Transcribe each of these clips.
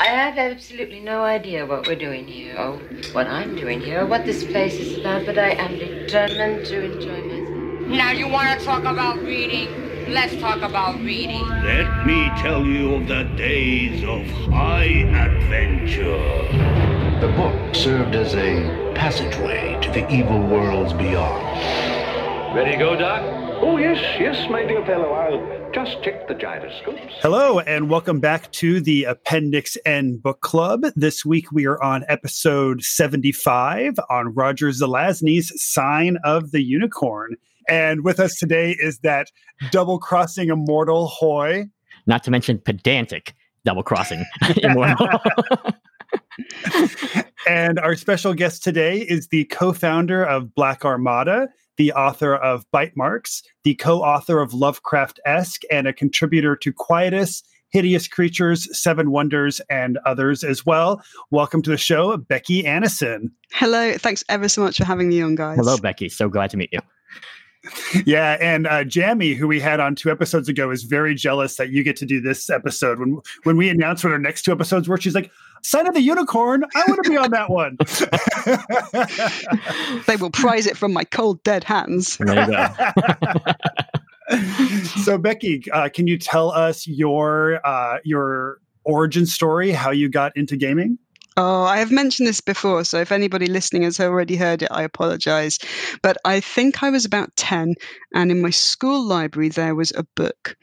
I have absolutely no idea what we're doing here, or what I'm doing here, or what this place is about, but I am determined to enjoy myself. Now you want to talk about reading? Let's talk about reading. Let me tell you of the days of high adventure. The book served as a passageway to the evil worlds beyond. Ready to go, Doc? Oh, yes, yes, my dear fellow. I'll just check the gyroscopes. Hello, and welcome back to the Appendix N Book Club. This week we are on episode 75 on Roger Zelazny's Sign of the Unicorn. And with us today is that double crossing immortal Hoy. Not to mention pedantic double crossing immortal. and our special guest today is the co founder of Black Armada, the author of Bite Marks, the co author of Lovecraftesque, and a contributor to Quietus, Hideous Creatures, Seven Wonders, and others as well. Welcome to the show, Becky Annison. Hello. Thanks ever so much for having me on, guys. Hello, Becky. So glad to meet you. Yeah, and uh, Jamie, who we had on two episodes ago, is very jealous that you get to do this episode. When when we announced what our next two episodes were, she's like, "Sign of the Unicorn, I want to be on that one." they will prize it from my cold dead hands. There you go. so, Becky, uh, can you tell us your uh, your origin story, how you got into gaming? Oh, I have mentioned this before, so if anybody listening has already heard it, I apologize. But I think I was about 10, and in my school library there was a book.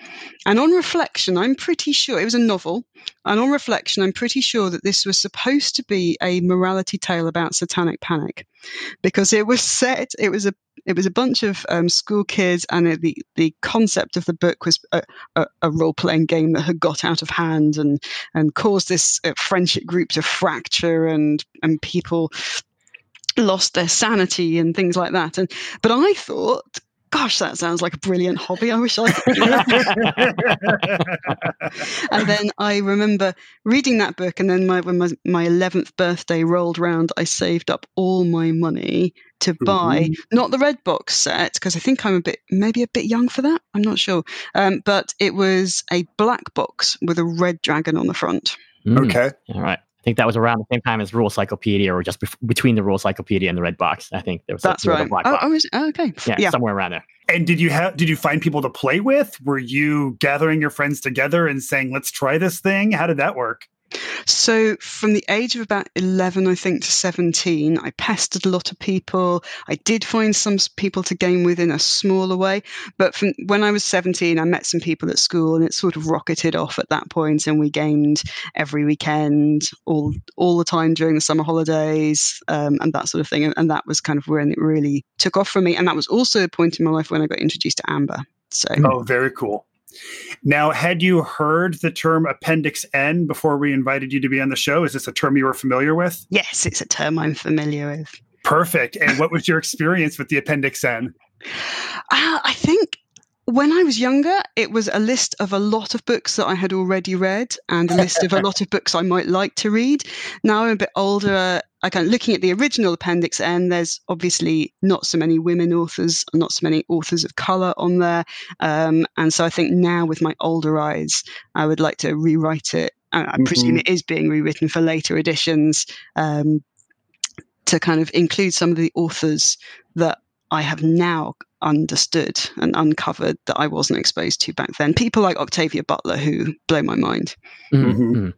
And on reflection, I'm pretty sure it was a novel. And on reflection, I'm pretty sure that this was supposed to be a morality tale about satanic panic because it was set, it was a it was a bunch of um, school kids, and it, the the concept of the book was a, a, a role playing game that had got out of hand and and caused this uh, friendship group to fracture, and and people lost their sanity and things like that. And but I thought gosh, that sounds like a brilliant hobby. I wish I could do that. and then I remember reading that book, and then my, when my, my 11th birthday rolled round, I saved up all my money to buy mm-hmm. not the red box set because I think I'm a bit maybe a bit young for that. I'm not sure, um, but it was a black box with a red dragon on the front. Mm. Okay, all right think that was around the same time as Rule Cyclopedia, or just bef- between the Rule Cyclopedia and the Red Box. I think there was that's a, right. black oh, box. Oh, was, oh, okay, yeah, yeah, somewhere around there. And did you have? Did you find people to play with? Were you gathering your friends together and saying, "Let's try this thing"? How did that work? So, from the age of about 11, I think, to 17, I pestered a lot of people. I did find some people to game with in a smaller way. But from when I was 17, I met some people at school and it sort of rocketed off at that point. And we gamed every weekend, all, all the time during the summer holidays, um, and that sort of thing. And, and that was kind of when it really took off for me. And that was also a point in my life when I got introduced to Amber. So, oh, very cool. Now, had you heard the term Appendix N before we invited you to be on the show? Is this a term you were familiar with? Yes, it's a term I'm familiar with. Perfect. And what was your experience with the Appendix N? Uh, I think when I was younger, it was a list of a lot of books that I had already read and a list of a lot of books I might like to read. Now I'm a bit older. I kind of looking at the original Appendix N, there's obviously not so many women authors, not so many authors of color on there. Um, and so I think now with my older eyes, I would like to rewrite it. I, I presume mm-hmm. it is being rewritten for later editions um, to kind of include some of the authors that I have now understood and uncovered that I wasn't exposed to back then. People like Octavia Butler who blow my mind. Mm-hmm. mm-hmm.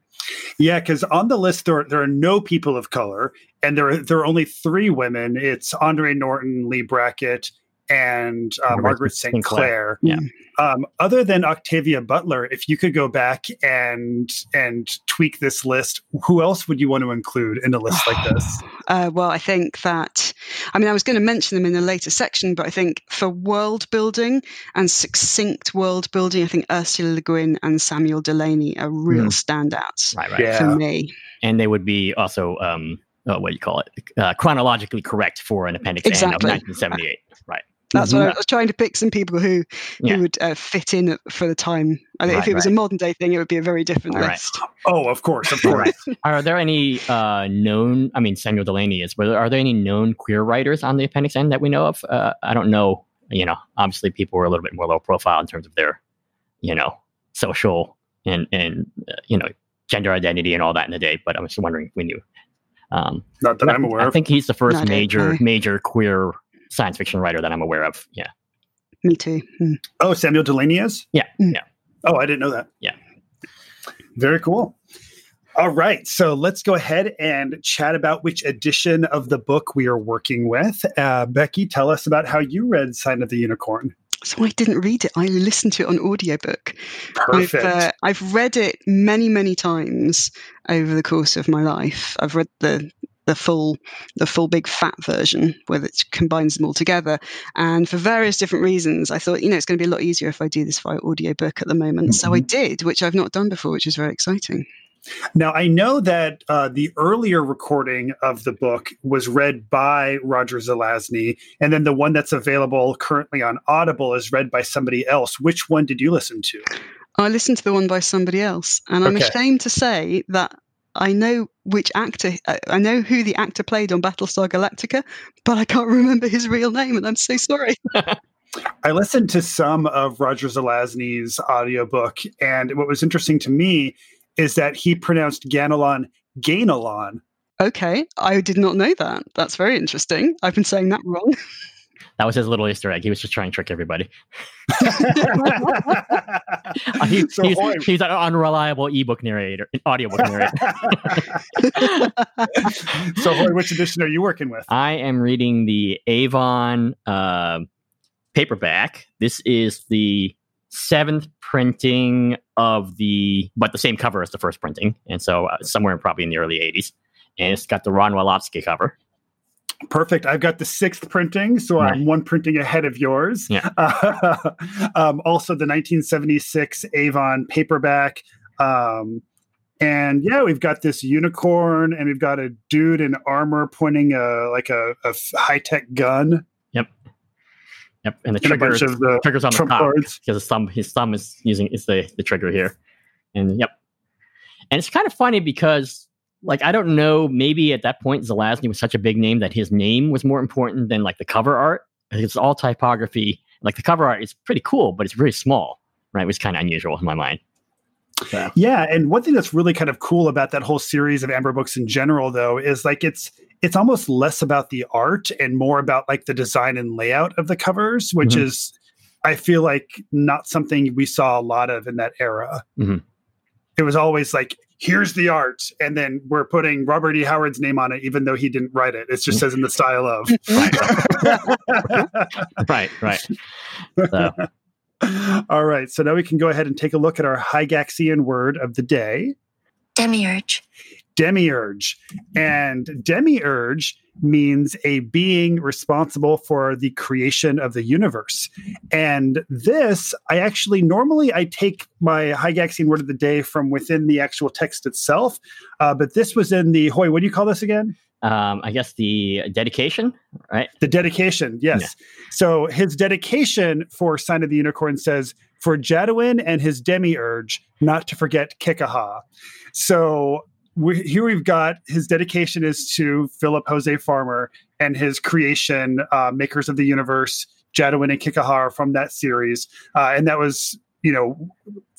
Yeah, because on the list there there are no people of color, and there there are only three women. It's Andre Norton, Leigh Brackett, and uh, Margaret St. Clair. Yeah. Um, other than Octavia Butler, if you could go back and and tweak this list, who else would you want to include in a list like this? Uh, well, I think that I mean I was going to mention them in a later section, but I think for world building and succinct world building, I think Ursula Le Guin and Samuel Delany are real mm. standouts right, right. Yeah. for me. And they would be also um, uh, what do you call it? Uh, chronologically correct for an appendix exactly. of 1978. Right. That's mm-hmm. what I was trying to pick some people who who yeah. would uh, fit in for the time. I think right, if it was right. a modern day thing, it would be a very different All list. Right. Oh, of course, of course. are there any uh, known? I mean, Samuel Delany is. But are there any known queer writers on the Appendix N that we know of? Uh, I don't know. You know, obviously, people were a little bit more low profile in terms of their, you know, social and and uh, you know gender identity and all that in the day. But I'm just wondering when you. Um, Not that I'm aware I think he's the first No, I don't major major queer science fiction writer that I'm aware of. Yeah. Me too. Hmm. Oh, Samuel Delany is? Yeah. Mm. Yeah. Oh, I didn't know that. Yeah. Very cool. All right. So let's go ahead and chat about which edition of the book we are working with. Uh, Becky, tell us about how you read Sign of the Unicorn. So I didn't read it. I listened to it on audiobook. Perfect. I've, uh, I've read it many, many times over the course of my life. I've read the the full the full big fat version where it combines them all together and for various different reasons i thought you know it's going to be a lot easier if i do this via audiobook at the moment so i did which i've not done before which is very exciting Now, I know that uh, the earlier recording of the book was read by Roger Zelazny, and then the one that's available currently on Audible is read by somebody else. Which one did you listen to? i listened to the one by somebody else and i'm Okay. ashamed to say that I know which actor, I I know who the actor played on Battlestar Galactica, but I can't remember his real name, and I'm so sorry. I listened to some of Roger Zelazny's audiobook, and what was interesting to me is that he pronounced Ganelon Gainalon. Okay, I did not know that. That's very interesting. I've been saying that wrong. That was his little Easter egg. He was just trying to trick everybody. He, So, he's, he's an unreliable ebook narrator, audiobook narrator. so, Hoy, which edition are you working with? I am reading the Avon uh, paperback. This is the seventh printing of the, but the same cover as the first printing, and so uh, somewhere probably in the early '80s. And it's got the Ron Walotsky cover. Perfect. I've got the sixth printing, so I'm one printing ahead of yours. Yeah. um, also, the 1976 Avon paperback. Um, and yeah, we've got this unicorn, and we've got a dude in armor pointing a like a, a high tech gun. Yep, yep. And the trigger of the triggers on the trump top cards. because his thumb his thumb is using is the the trigger here, and yep. And it's kind of funny because like I don't know maybe at that point Zelazny was such a big name that his name was more important than like the cover art. It's all typography. Like the cover art is pretty cool, but it's very small, right? It was kind of unusual in my mind. So, Yeah, and one thing that's really kind of cool about that whole series of Amber books in general, though, is like it's it's almost less about the art and more about like the design and layout of the covers, which Mhm. is I feel like not something we saw a lot of in that era. Mhm. It was always like, here's the art, and then we're putting Robert E. Howard's name on it, even though he didn't write it. It just says in the style of. right, right. So, All right, so now we can go ahead and take a look at our Gygaxian word of the day. Demiurge. demiurge. And demiurge means a being responsible for the creation of the universe. And this, I actually normally I take my Gygaxian word of the day from within the actual text itself, uh, but this was in the Hoy. What do you call this again? um, I guess the dedication, right? The dedication, yes. Yeah. So his dedication for Sign of the Unicorn says, for Jadwin and his demiurge, not to forget Kikaha. So we, here we've got his dedication is to Philip Jose Farmer and his creation, uh, Makers of the Universe, Jadwin and Kikaha are from that series. Uh, and that was, you know,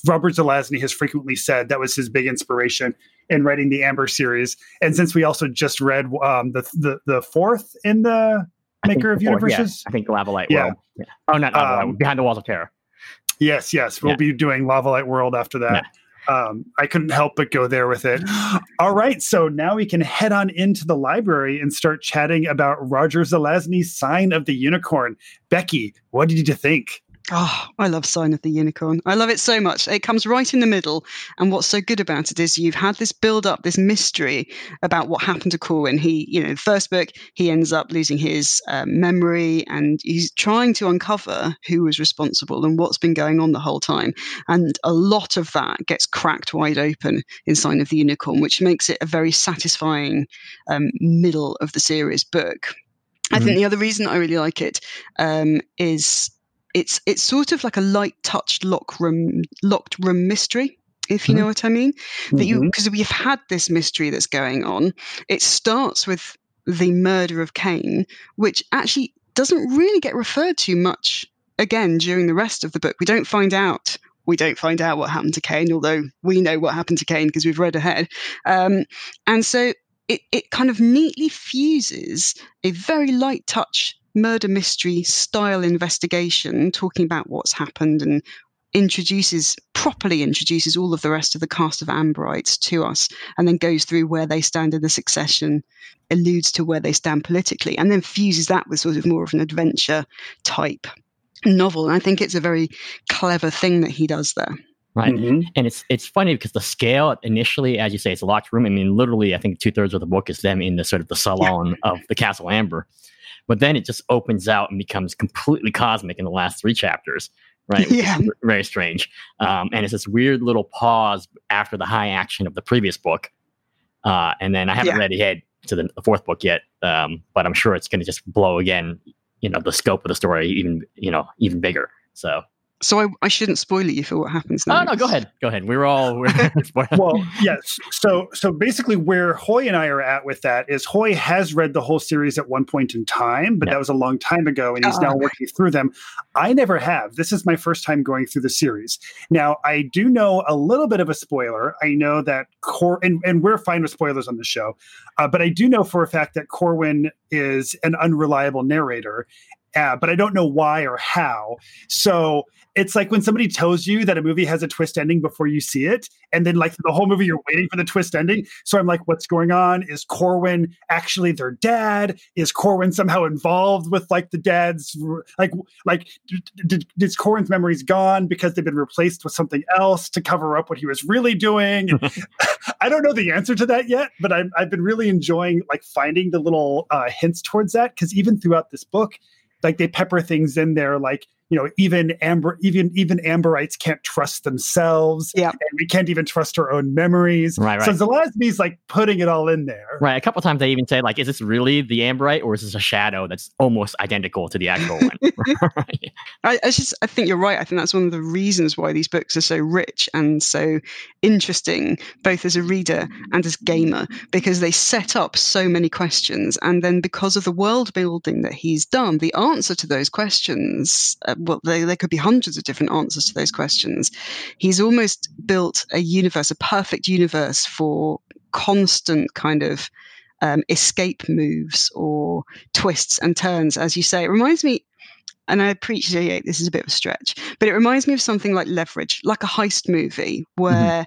Robert Zelazny has frequently said that was his big inspiration in writing the Amber series. And since we also just read um, the, the the fourth in the I Maker of yeah, Universes, I think Lavalite Yeah. World. Yeah. Oh, not Lavalite, Um, Behind the Walls of Terror. yes, yes, we'll Yeah. be doing Lavalite World after that. Um, I couldn't help but go there with it. All right, so now we can head on into the library and start chatting about Roger Zelazny's Sign of the Unicorn. Becky, what did you think? Oh, I love Sign of the Unicorn. I love it so much. It comes right in the middle. And what's so good about it is you've had this build up, this mystery about what happened to Corwin. He, you know, the first book, he ends up losing his um, memory and he's trying to uncover who was responsible and what's been going on the whole time. And a lot of that gets cracked wide open in Sign of the Unicorn, which makes it a very satisfying um, middle of the series book. I think the other reason I really like it um, is it's it's sort of like a light touched lock room locked room mystery if you know what i mean that you because we've had this mystery that's going on. It starts with the murder of Caine which actually doesn't really get referred to much again during the rest of the book. We don't find out we don't find out what happened to Caine, although we know what happened to Caine because we've read ahead. Um, and so it, it kind of neatly fuses a very light touch murder mystery style investigation, talking about what's happened and introduces properly introduces all of the rest of the cast of Amberites to us, and then goes through where they stand in the succession, alludes to where they stand politically, and then fuses that with sort of more of an adventure type novel. And I think it's a very clever thing that he does there. Right. Mhm. And it's it's funny because the scale initially, as you say, it's a locked room. I mean, literally, I think two thirds of the book is them in the sort of the salon of the Castle Amber. But then it just opens out and becomes completely cosmic in the last three chapters, right? Yeah. very strange. Um, and it's this weird little pause after the high action of the previous book. Uh, and then I haven't Yeah. read ahead to the, the fourth book yet, um, but I'm sure it's going to just blow again. You know, the scope of the story even you know even bigger. So So I, I shouldn't spoil you for what happens now. oh no, go ahead, go ahead. We're all we're, well, yes. So, so basically, where Hoy and I are at with that is Hoy has read the whole series at one point in time, but Yeah. that was a long time ago, and he's Ah. now working through them. I never have. This is my first time going through the series. Now, I do know a little bit of a spoiler. I know that Cor, and, and we're fine with spoilers on the show, uh, but I do know for a fact that Corwin is an unreliable narrator. Uh, but I don't know why or how. So it's like when somebody tells you that a movie has a twist ending before you see it, and then like the whole movie you're waiting for the twist ending. So I'm like, what's going on? Is Corwin actually their dad? Is Corwin somehow involved with like the dad's like like did, d- d- is Corwin's memories gone because they've been replaced with something else to cover up what he was really doing? I don't know the answer to that yet, but I'm, I've been really enjoying like finding the little uh, hints towards that because even throughout this book, like they pepper things in there, like you know, even Amber, even even Amberites can't trust themselves, Yeah. and we can't even trust our own memories. Right, right. So right. Zelazny's like putting it all in there. Right. A couple times they even say, like, is this really the Amberite or is this a shadow that's almost identical to the actual one? right. I, I just I think you're right. I think that's one of the reasons why these books are so rich and so interesting, both as a reader and as gamer, because they set up so many questions, and then because of the world building that he's done, the answer to those questions, uh, well, they, there could be hundreds of different answers to those questions. He's almost built a universe, a perfect universe for constant kind of um, escape moves or twists and turns, as you say. It reminds me and I appreciate this is a bit of a stretch, but it reminds me of something like Leverage, like a heist movie where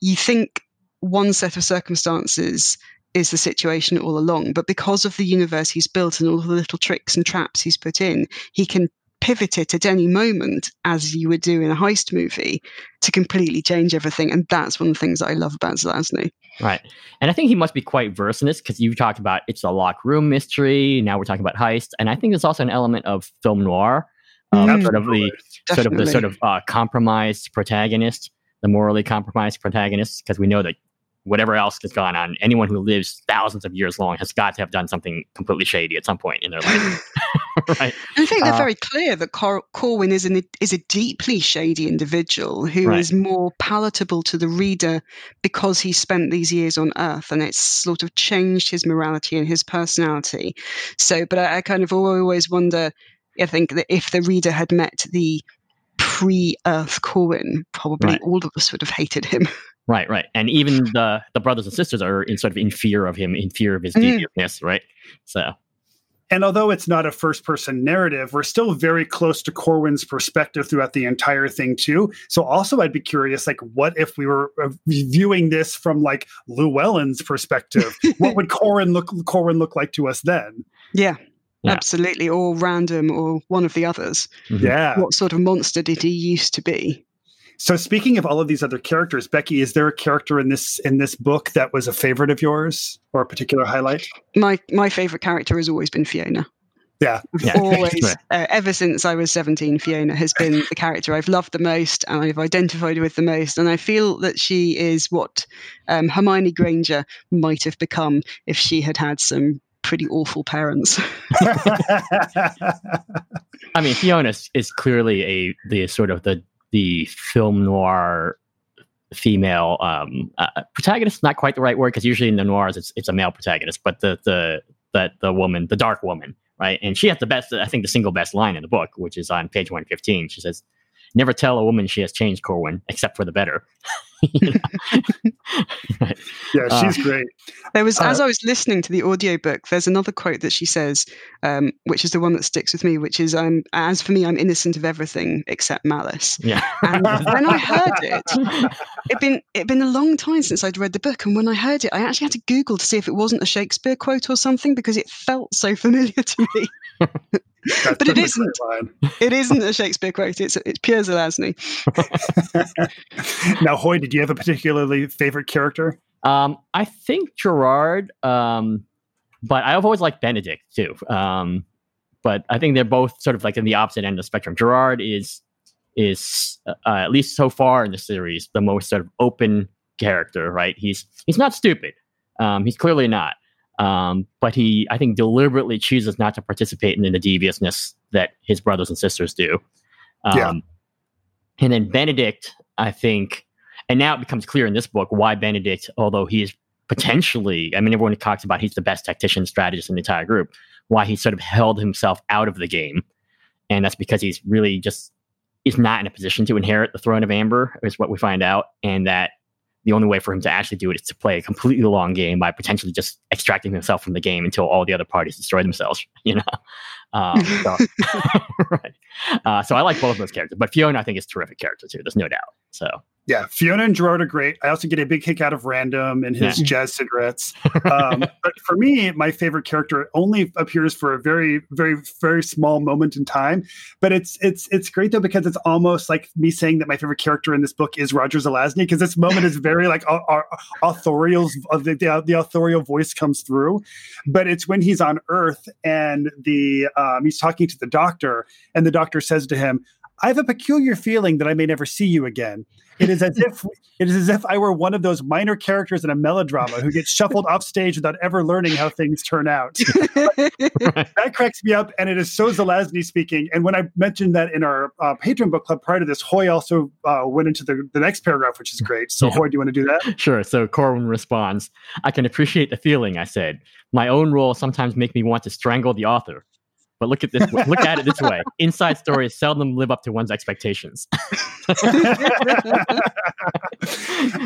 you think one set of circumstances is the situation all along, but because of the universe he's built and all the little tricks and traps he's put in, he can pivot it at any moment, as you would do in a heist movie, to completely change everything. And that's one of the things that I love about Zelazny. Right. And I think he must be quite versed in this because you talked about it's a locked room mystery. Now we're talking about heist. And I think there's also an element of film noir, of Mm. sort of the sort of the sort of uh, compromised protagonist, the morally compromised protagonist, because we know that whatever else has gone on, anyone who lives thousands of years long has got to have done something completely shady at some point in their life. right. I think they're Uh, very clear that Cor- Corwin is an is a deeply shady individual who is Right. more palatable to the reader because he spent these years on Earth and it's sort of changed his morality and his personality. So, but I, I kind of always wonder. I think that if the reader had met the pre-Earth Corwin, probably Right. all of us would have hated him. Right, right. And even the the brothers and sisters are in sort of in fear of him, in fear of his Mm. deviousness, right? So And although it's not a first person narrative, we're still very close to Corwin's perspective throughout the entire thing, too. So, also, I'd be curious like, what if we were uh, viewing this from like Llewella's perspective? what would Corwin look, Corwin look like to us then? Yeah, Yeah. absolutely. Or random, or one of the others. mhm. Yeah. What sort of monster did he used to be? So, speaking of all of these other characters, Becky, is there a character in this in this book that was a favorite of yours or a particular highlight? my my favorite character has always been Fiona. Yeah. Yeah. Always, uh, ever since I was seventeen, Fiona has been the character I've loved the most and I've identified with the most, and I feel that she is what um, Hermione Granger might have become if she had had some pretty awful parents. I mean, Fiona is- is clearly a the sort of the the film noir female um, uh, protagonist. Is not quite the right word because usually in the noirs it's it's a male protagonist, but the the that the woman, the dark woman, right? And she has the best, I think, the single best line in the book, which is on page one fifteen. She says, never tell a woman she has changed, Corwin, except for the better. right. Yeah, Uh, she's great. There was, as Uh, I was listening to the audiobook, there's another quote that she says, um, which is the one that sticks with me, which is, "I'm as for me, I'm innocent of everything except malice." Yeah. And when I heard it, it'd been it'd been a long time since I'd read the book, and when I heard it, I actually had to Google to see if it wasn't a Shakespeare quote or something because it felt so familiar to me. That's but it such a isn't. great line. It isn't a Shakespeare quote. It's it's pure Zelazny. now, Hoy, did you have a particularly favorite character? Um, I think Gerard, um, but I've always liked Benedict too. Um, but I think they're both sort of like in the opposite end of the spectrum. Gerard is is uh, at least so far in the series the most sort of open character, right? He's he's not stupid. Um, he's clearly not. Um, but he, I think, deliberately chooses not to participate in the deviousness that his brothers and sisters do. Um, Yeah. And then Benedict, I think, and now it becomes clear in this book why Benedict, although he is potentially, I mean, everyone talks about he's the best tactician strategist in the entire group, why he sort of held himself out of the game. And that's because he's really just is not in a position to inherit the throne of Amber, is what we find out. And that the only way for him to actually do it is to play a completely long game by potentially just extracting himself from the game until all the other parties destroy themselves, you know? Um, so, right. Uh, so I like both of those characters, but Fiona I think is a terrific character too. There's no doubt. So Yeah, Fiona and Gerard are great. I also get a big kick out of Random and his Yeah. jazz cigarettes. Um, but for me, my favorite character only appears for a very, very, very small moment in time. But it's it's it's great though because it's almost like me saying that my favorite character in this book is Roger Zelazny because this moment is very like our, au- authorial. The, the the authorial voice comes through, but it's when he's on Earth and the um, he's talking to the doctor and the doctor says to him. I have a peculiar feeling that I may never see you again. It is as if it is as if I were one of those minor characters in a melodrama who gets shuffled off stage without ever learning how things turn out. that cracks me up, and it is so Zelazny speaking. And when I mentioned that in our uh, Patreon book club prior to this, Hoy also uh, went into the, the next paragraph, which is great. So, Yeah. Hoy, do you want to do that? Sure. So Corwin responds, I can appreciate the feeling, I said. My own role sometimes make me want to strangle the author. But look at this look at it this way. Inside stories seldom live up to one's expectations.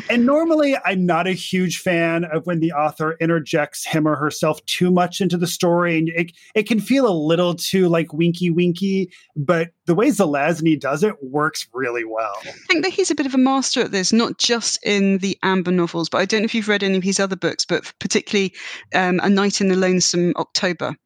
and normally, I'm not a huge fan of when the author interjects him or herself too much into the story, and it it can feel a little too like winky winky. But the way Zelazny does it works really well. I think that he's a bit of a master at this, not just in the Amber novels, but I don't know if you've read any of his other books, but particularly um, A Night in the Lonesome October,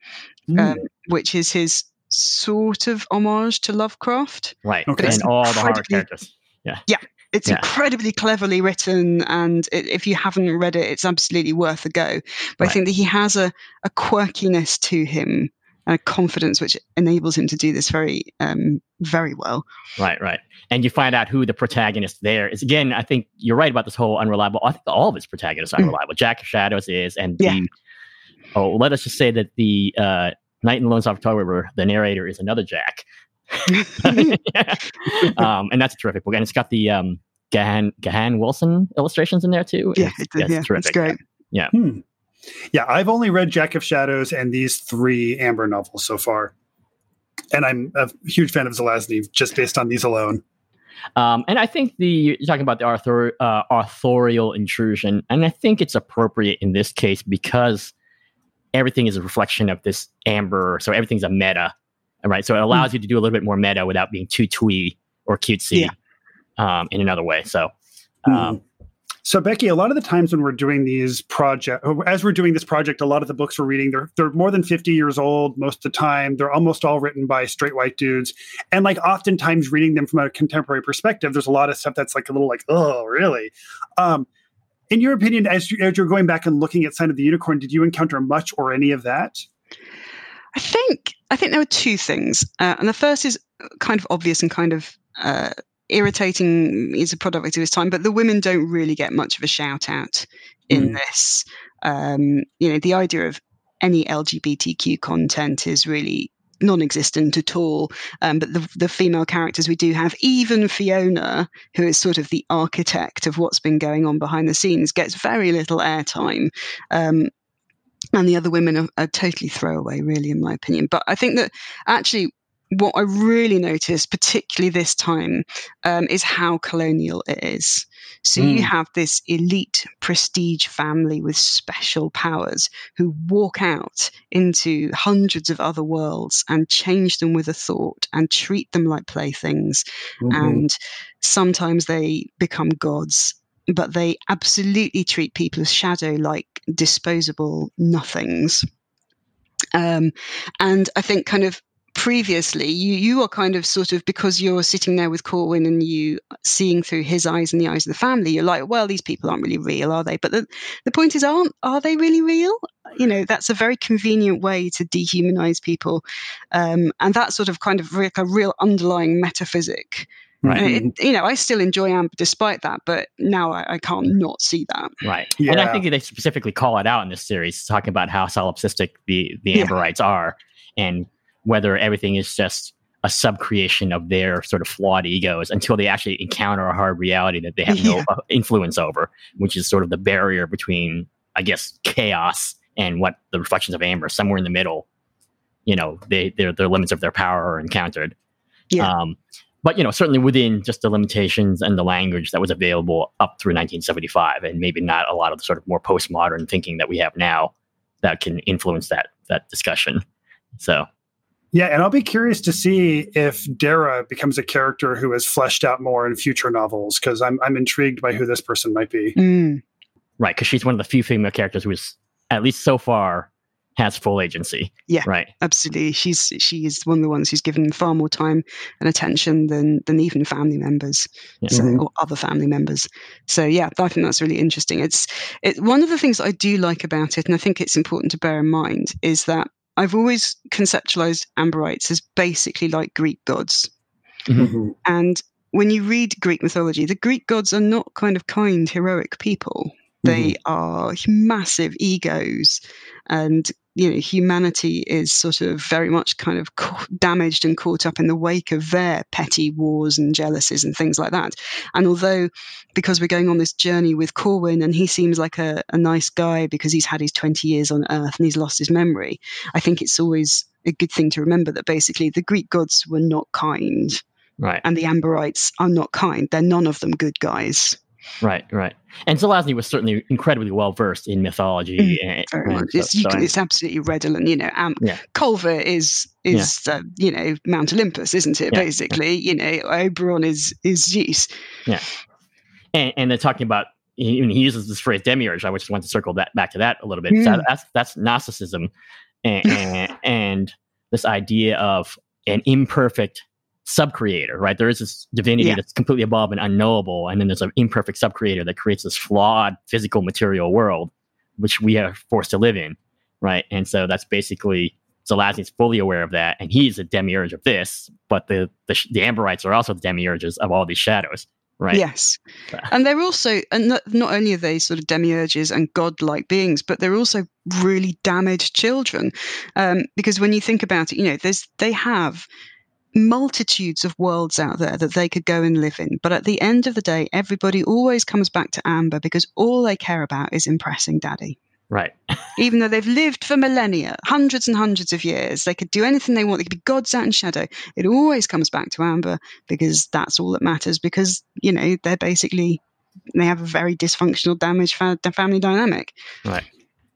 um, which is his sort of homage to Lovecraft. Right. Okay. And all the horror characters. It's Yeah. It's incredibly cleverly written, and it, if you haven't read it, it's absolutely worth a go. But I think that he has a, a quirkiness to him and a confidence which enables him to do this very, um, very well. Right, right. And you find out who the protagonist there is. Again, I think you're right about this whole unreliable. I think all of his protagonists are Mm. unreliable. Jack of Shadows is, and Yeah. the oh, let us just say that the uh, Night in of October, the narrator is another Jack. um, and that's a terrific book, and it's got the um, Gahan Gahan Wilson illustrations in there too. Yeah, it's, it did, it's yeah, it's terrific. great. Hmm. Yeah, I've only read Jack of Shadows and these three Amber novels so far. And I'm a huge fan of Zelazny just based on these alone. Um, and I think the you're talking about the author, uh, authorial intrusion, and I think it's appropriate in this case because everything is a reflection of this amber, so everything's a meta, right? So it allows you to do a little bit more meta without being too twee or cutesy um, in another way. So, um, So Becky, a lot of the times when we're doing these project, as we're doing this project, a lot of the books we're reading, they're they're more than fifty years old most of the time. They're almost all written by straight white dudes, and like oftentimes reading them from a contemporary perspective, there's a lot of stuff that's like a little like, oh, really? Um, in your opinion, as, you, as you're going back and looking at Sign of the Unicorn, did you encounter much or any of that? I think I think there were two things, uh, and the first is kind of obvious and kind of uh, irritating. Is a product of his time, but the women don't really get much of a shout out in this. Um, you know, the idea of any LGBTQ content is really non-existent at all. Um, but the the female characters we do have, even Fiona, who is sort of the architect of what's been going on behind the scenes, gets very little airtime. Um, and the other women are, are totally throwaway, really, in my opinion. But I think that actually, what I really noticed, particularly this time, um, is how colonial it is. So you have this elite prestige family with special powers who walk out into hundreds of other worlds and change them with a thought and treat them like playthings. Mhm. And sometimes they become gods, but they absolutely treat people as shadow like disposable nothings. Um, and I think kind of previously you you are kind of sort of because you're sitting there with Corwin and you seeing through his eyes and the eyes of the family you're like well these people aren't really real are they but the, the point is aren't are they really real you know that's a very convenient way to dehumanize people um, and that sort of kind of like a real underlying metaphysic Right. It, you know I still enjoy Amber despite that but now I, I can't not see that Right. And I think they specifically call it out in this series, talking about how solipsistic the, the Yeah. Amberites are and whether everything is just a subcreation of their sort of flawed egos until they actually encounter a hard reality that they have no Yeah. uh, influence over, which is sort of the barrier between, I guess, chaos and what the reflections of Amber, somewhere in the middle, you know, they, their, their limits of their power are encountered. Yeah. Um, but you know, certainly within just the limitations and the language that was available up through 1975, and maybe not a lot of the sort of more postmodern thinking that we have now that can influence that that discussion. So Yeah, and I'll be curious to see if Dara becomes a character who is fleshed out more in future novels because I'm I'm intrigued by who this person might be. Mm. right, because she's one of the few female characters who is at least so far has full agency. Yeah. Right. absolutely she's she is one of the ones who's given far more time and attention than than even family members Yeah. so, Mhm. or other family members so yeah i think that's really interesting it's it, one of the things i do like about it and i think it's important to bear in mind is that i've always conceptualized amberites as basically like greek gods. Mhm. and when you read greek mythology the greek gods are not kind of kind heroic people. They are massive egos and you know humanity is sort of very much kind of damaged and caught up in the wake of their petty wars and jealousies and things like that. And although because we're going on this journey with corwin and he seems like a, a nice guy because he's had his 20 years on earth and he's lost his memory i think it's always a good thing to remember that basically the greek gods were not kind. Right. and the amberites are not kind. They're none of them good guys Right. Right. And Zelazny was certainly incredibly well versed in mythology. Mm, and so- It's, you so can, I- it's absolutely redolent. You know, um, Yeah. Kolvir is is uh, you know Mount Olympus, isn't it? Yeah, yeah. Basically, you know, Oberon is is Zeus. Yeah, and, and they're talking about he, he uses this phrase demiurge. I just want to circle that back to that a little bit. So Mm. that's that's Gnosticism, and, and and this idea of an imperfect subcreator. Right, there is this divinity Yeah. that's completely above and unknowable, and then there's an imperfect subcreator that creates this flawed physical material world, which we are forced to live in. Right, and so that's basically. Zelazny's fully aware of that, and he's a demiurge of this. But the the, the Amberites are also the demiurges of all these shadows, right? Yes, Yeah. and they're also and not, not only are they sort of demiurges and godlike beings, but they're also really damaged children. Um, because when you think about it, you know, there's they have multitudes of worlds out there that they could go and live in. But at the end of the day, everybody always comes back to Amber because all they care about is impressing daddy. Right. Even though they've lived for millennia, hundreds and hundreds of years, they could do anything they want. They could be gods out in shadow. It always comes back to Amber because that's all that matters. Because you know they're basically they have a very dysfunctional, damaged fa- family dynamic.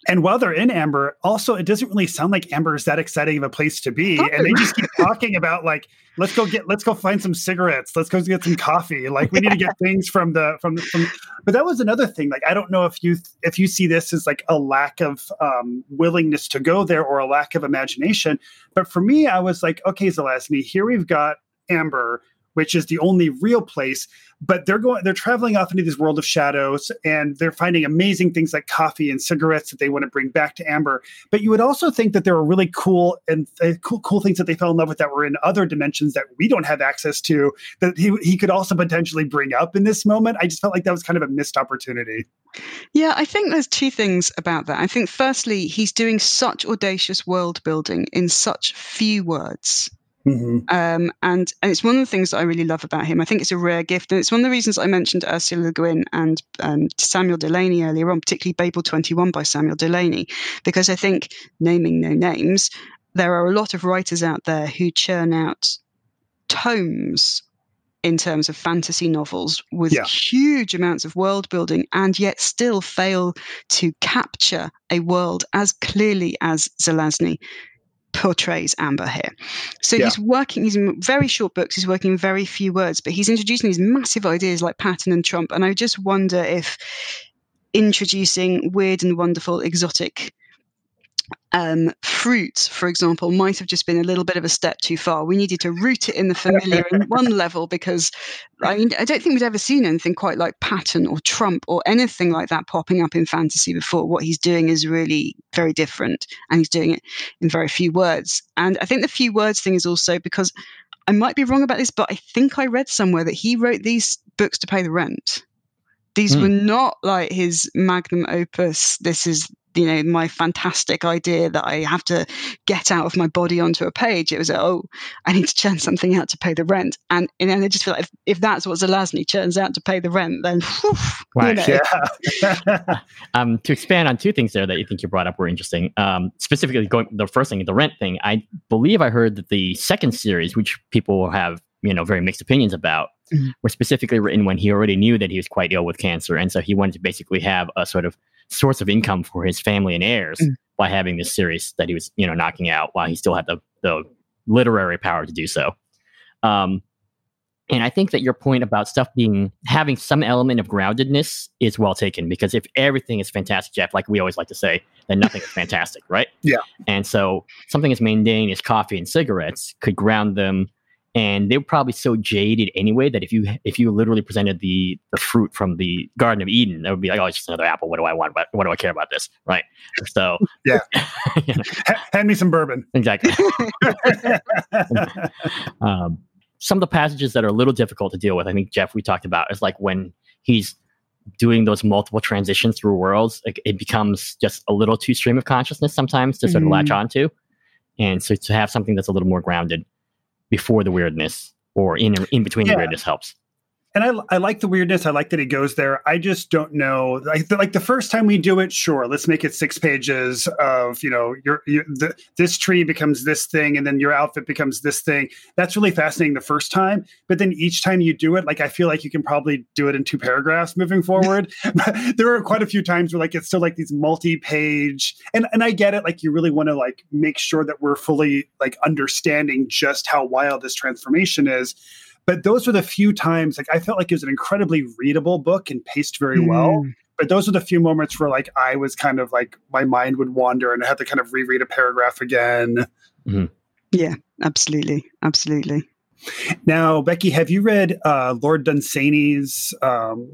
And while they're in Amber, also it doesn't really sound like Amber is that exciting of a place to be. And they just keep talking about like, let's go get, let's go find some cigarettes, let's go get some coffee. Like we need to get things from the from the from. But that was another thing. Like I don't know if you if you see this as like a lack of um, willingness to go there or a lack of imagination. But for me, I was like, okay, Zelazny, here we've got Amber, which is the only real place. But they're going, they're traveling off into this world of shadows, and they're finding amazing things like coffee and cigarettes that they want to bring back to Amber. But you would also think that there were really cool and uh, cool, cool things that they fell in love with that were in other dimensions that we don't have access to. That he he could also potentially bring up in this moment. I just felt like that was kind of a missed opportunity. Yeah, I think there's two things about that. I think firstly, he's doing such audacious world building in such few words. Mm-hmm. Um, and and it's one of the things that I really love about him. I think it's a rare gift, and it's one of the reasons I mentioned Ursula Le Guin and um, Samuel Delany earlier on, particularly Babel Twenty One by Samuel Delany, because I think naming no names. there are a lot of writers out there who churn out tomes in terms of fantasy novels with Yeah. huge amounts of world building and yet still fail to capture a world as clearly as Zelazny portrays Amber here. So Yeah. he's working, he's in very short books, he's working in very few words, but he's introducing these massive ideas like pattern and trump. And I just wonder if introducing weird and wonderful exotic um, fruit, for example, might have just been a little bit of a step too far. We needed to root it in the familiar in one level because I mean, I don't think we'd ever seen anything quite like pattern or trump or anything like that popping up in fantasy before. What he's doing is really very different, and he's doing it in very few words. And I think the few words thing is also because I might be wrong about this, but I think I read somewhere that he wrote these books to pay the rent. These Hmm. were not like his magnum opus. This is you know my fantastic idea that I have to get out of my body onto a page. It was oh, I need to churn something out to pay the rent, and and I just feel like if, if that's what Zelazny churns out to pay the rent, then whew, you Right. know. Yeah. um, to expand on two things there that you think you brought up were interesting. Um, specifically, going the first thing, the rent thing. I believe I heard that the second series, which people have you know very mixed opinions about, Mhm. were specifically written when he already knew that he was quite ill with cancer, and so he wanted to basically have a sort of source of income for his family and heirs Mm. by having this series that he was you know knocking out while he still had the the literary power to do so. Um, and I think that your point about stuff being having some element of groundedness is well taken because if everything is fantastic, Jeff, like we always like to say, then nothing is fantastic, right? Yeah. And so something as mundane as coffee and cigarettes could ground them, and they were probably so jaded anyway that if you if you literally presented the the fruit from the Garden of Eden, that would be like, oh, it's just another apple. What do I want? What, what do I care about this? Right? So Yeah. You know, Ha- Hand me some bourbon. exactly. um, some of the passages that are a little difficult to deal with, I think Jeff we talked about is like when he's doing those multiple transitions through worlds, like it becomes just a little too stream of consciousness sometimes to sort of latch Mhm. onto, and so to have something that's a little more grounded before the weirdness or in in between Yeah. the weirdness helps. And I, I like the weirdness. I like that it goes there. I just don't know. Like the, like the first time we do it, sure, let's make it six pages of you know your, your the, this tree becomes this thing, and then your outfit becomes this thing. That's really fascinating the first time, but then each time you do it, like I feel like you can probably do it in two paragraphs moving forward. but there are quite a few times where like it's still like these multi-page, and and I get it. Like you really want to like make sure that we're fully like understanding just how wild this transformation is but those were the few times like i felt like it was an incredibly readable book and paced very well Mm. but those were the few moments where like i was kind of like my mind would wander and i had to kind of reread a paragraph again Yeah, Absolutely, absolutely. now becky have you read uh, lord dunsany's um,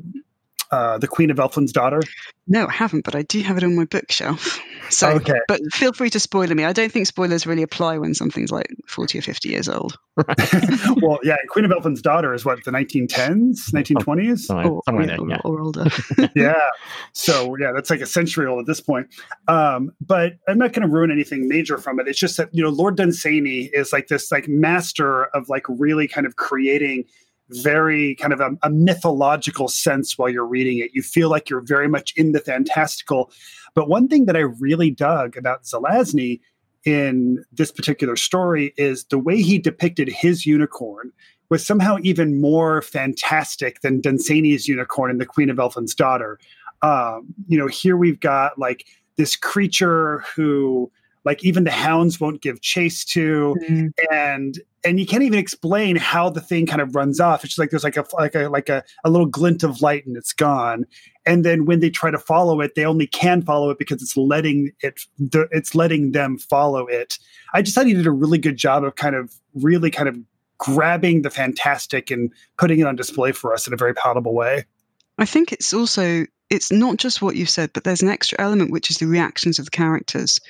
uh, the queen of elfland's daughter No, I haven't, but I do have it on my bookshelf. So, Okay. but feel free to spoiler me. I don't think spoilers really apply when something's like forty or fifty years old. well yeah queen of elfland's daughter is what the 1910s 1920s Somewhere, or, somewhere or- there, or- yeah. or older. yeah. So yeah, that's like a century old at this point. Um, but I'm not going to ruin anything major from it. It's just that you know Lord Dunsany is like this like master of like really kind of creating very kind of a, a mythological sense while you're reading it. You feel like you're very much in the fantastical. But one thing that I really dug about Zelazny in this particular story is the way he depicted his unicorn was somehow even more fantastic than Dunsany's unicorn in The Queen of Elfland's Daughter. Um, you know, here we've got like this creature who like even the hounds won't give chase to Mm. and and you can't even explain how the thing kind of runs off it's just like there's like a like a like a, a little glint of light and it's gone and then when they try to follow it they only can follow it because it's letting it the, it's letting them follow it i just thought he did a really good job of kind of really kind of grabbing the fantastic and putting it on display for us in a very palatable way I think it's also it's not just what you've said, but there's an extra element which is the reactions of the characters.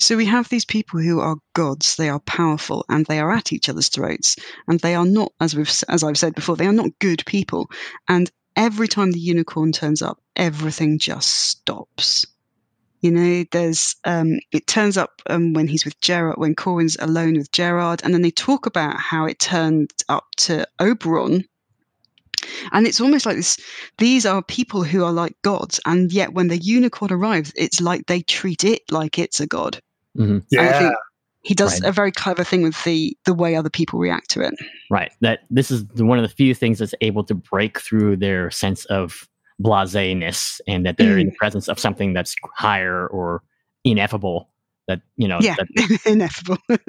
So we have these people who are gods, they are powerful, and they are at each other's throats, and they are not, as we've as I've said before, they are not good people. And every time the unicorn turns up, everything just stops. You know, there's um, it turns up um, when he's with Gerard, when Corwin's alone with Gerard, and then they talk about how it turned up to Oberon, and it's almost like this these are people who are like gods and yet when the unicorn arrives it's like they treat it like it's a god Mhm. I yeah think he does Right. a very clever thing with the the way other people react to it. Right. That this is one of the few things that's able to break through their sense of blaseness and that they're in Mm. the presence of something that's higher or ineffable. That you know. Ineffable. Yeah, That,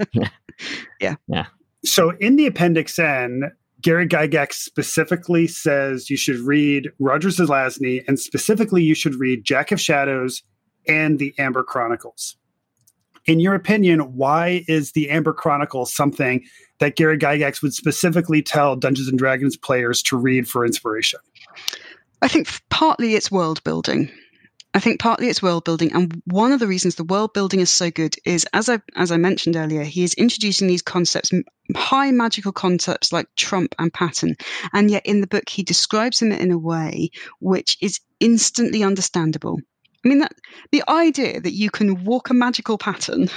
ineffable. So in the Appendix N, Gary Gygax specifically says you should read Roger Zelazny and specifically you should read Jack of Shadows and the Amber Chronicles. In your opinion, why is the Amber Chronicles something that Gary Gygax would specifically tell Dungeons and Dragons players to read for inspiration? I think partly it's world building. I think partly it's world building, and one of the reasons the world building is so good is, as I as I mentioned earlier, he is introducing these concepts, high magical concepts like trump and pattern, and yet in the book he describes them in a way which is instantly understandable. I mean that the idea that you can walk a magical pattern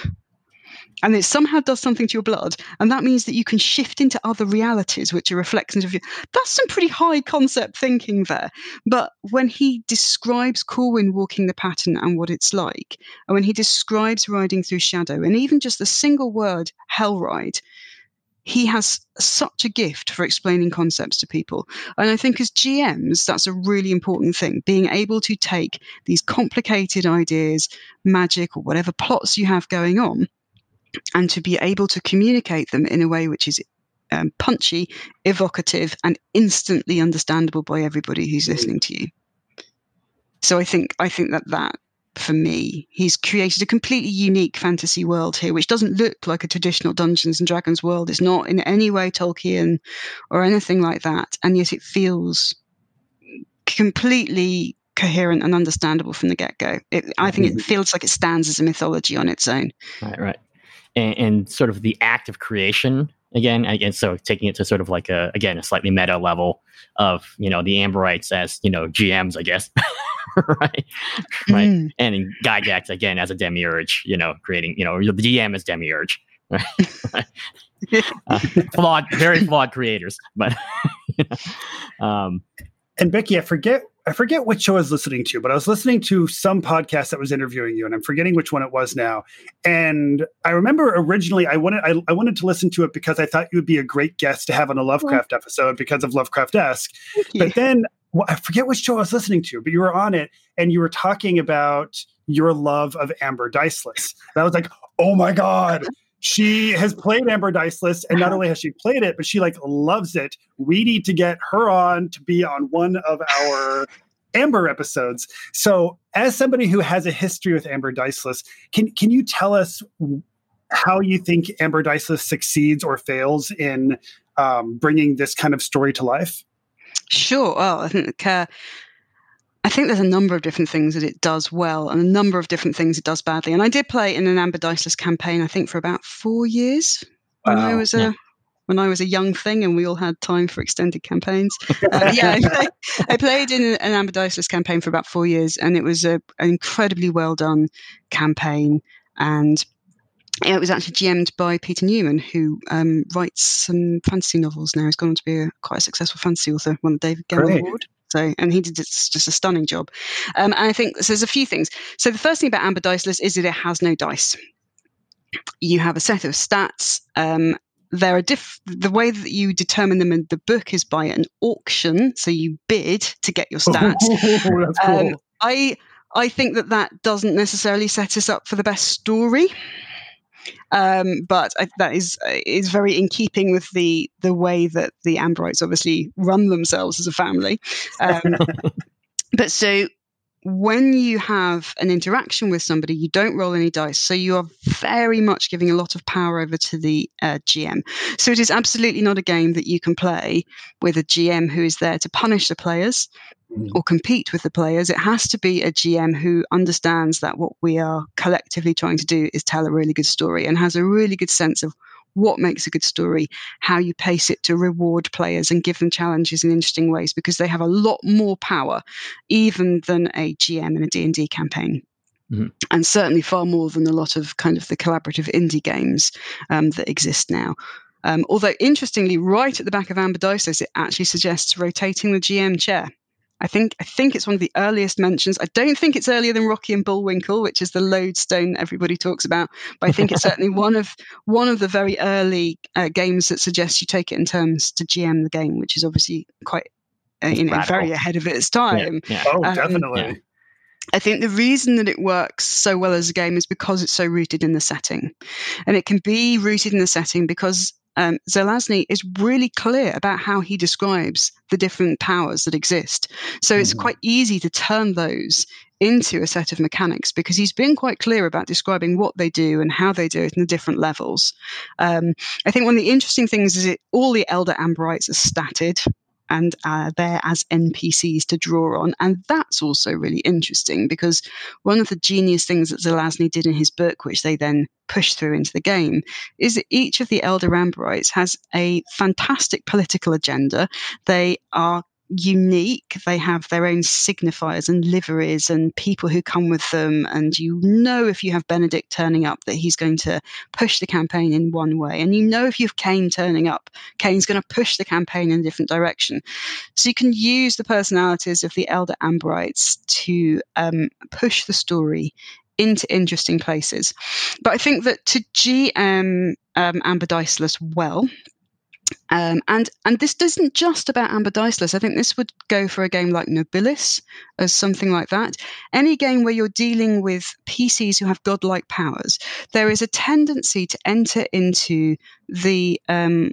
and it somehow does something to your blood, and that means that you can shift into other realities which are reflections of you. That's some pretty high concept thinking there. But when he describes Corwin walking the pattern and what it's like, and when he describes riding through shadow, and even just the single word hell ride, he has such a gift for explaining concepts to people. And I think as GMs, that's a really important thing being able to take these complicated ideas, magic, or whatever plots you have going on, and to be able to communicate them in a way which is um, punchy, evocative, and instantly understandable by everybody who's listening to you. So I think I think that that for me, he's created a completely unique fantasy world here, which doesn't look like a traditional Dungeons and Dragons world. It's not in any way Tolkien or anything like that, and yet it feels completely coherent and understandable from the get go. I think it mm-hmm. feels like it stands as a mythology on its own. Right, right. And, and sort of the act of creation again, again, so taking it to sort of like a again a slightly meta level of you know the Amberites as you know GMs, I guess, right, right, Mm. and in Gygax again as a demiurge, you know, creating you know the DM is demiurge, right? right. Uh, flawed, very flawed creators, but um, And Becky, I forget I forget which show I was listening to, but I was listening to some podcast that was interviewing you, and I'm forgetting which one it was now. And I remember originally I wanted I, I wanted to listen to it because I thought you would be a great guest to have on a Lovecraft episode because of Lovecraftesque. But then well, I forget which show I was listening to, but you were on it and you were talking about your love of Amber Diceless. And I was like, oh my god. She has played Amber Diceless, and not only has she played it, but she like loves it. We need to get her on to be on one of our Amber episodes. So, as somebody who has a history with Amber Diceless, can can you tell us how you think Amber Diceless succeeds or fails in um, bringing this kind of story to life? Sure. Well, I think uh, I think there's a number of different things that it does well, and a number of different things it does badly. And I did play in an Amber Diceless campaign, I think, for about four years when I Wow. was a Yeah. when I was a young thing, and we all had time for extended campaigns. Uh, yeah, I, play, I played in an Amber Diceless campaign for about four years, and it was a, an incredibly well done campaign. And it was actually GM'd by Peter Newman, who um, writes some fantasy novels now. He's gone on to be a, quite a successful fantasy author, won the David Gemmell. Award. So, and he did just, just a stunning job. Um, and I think so there's a few things. So, the first thing about Amber Diceless is that it has no dice. You have a set of stats. Um, there are diff- the way that you determine them in the book is by an auction. So you bid to get your stats. That's cool. Um, I I think that that doesn't necessarily set us up for the best story, um, but I, that is is very in keeping with the the way that the Amberites obviously run themselves as a family. Um, but so when you have an interaction with somebody, you don't roll any dice. So you are very much giving a lot of power over to the uh, GM. So it is absolutely not a game that you can play with a GM who is there to punish the players or compete with the players. It has to be a GM who understands that what we are collectively trying to do is tell a really good story and has a really good sense of what makes a good story, how you pace it to reward players and give them challenges in interesting ways because they have a lot more power even than a GM in a D&D campaign. Mhm. And certainly far more than a lot of kind of the collaborative indie games um, that exist now. Um, although interestingly, right at the back of Amber Diceless, it actually suggests rotating the GM chair. I think I think it's one of the earliest mentions. I don't think it's earlier than Rocky and Bullwinkle, which is the lodestone everybody talks about. But I think it's certainly one of one of the very early uh, games that suggests you take it in terms to GM the game, which is obviously quite uh, you know Radical. very ahead of its time. Yeah, yeah. Oh, Um, definitely. yeah. I think the reason that it works so well as a game is because it's so rooted in the setting. And it can be rooted in the setting because um, Zelazny is really clear about how he describes the different powers that exist. So it's Mhm. quite easy to turn those into a set of mechanics because he's been quite clear about describing what they do and how they do it in the different levels. Um, I think one of the interesting things is it all the Elder Amberites are statted and uh, they're as NPCs to draw on. And that's also really interesting because one of the genius things that Zelazny did in his book, which they then pushed through into the game, is that each of the Elder Amberites has a fantastic political agenda. They are unique. They have their own signifiers and liveries and people who come with them. And you know, if you have Benedict turning up, that he's going to push the campaign in one way. And you know, if you have Caine turning up, Caine's going to push the campaign in a different direction. So you can use the personalities of the Elder Amberites to um, push the story into interesting places. But I think that to GM um, Amber well, um, and and this isn't just about Amber Diceless. I think this would go for a game like Nobilis as something like that. Any game where you're dealing with PCs who have godlike powers, there is a tendency to enter into the um,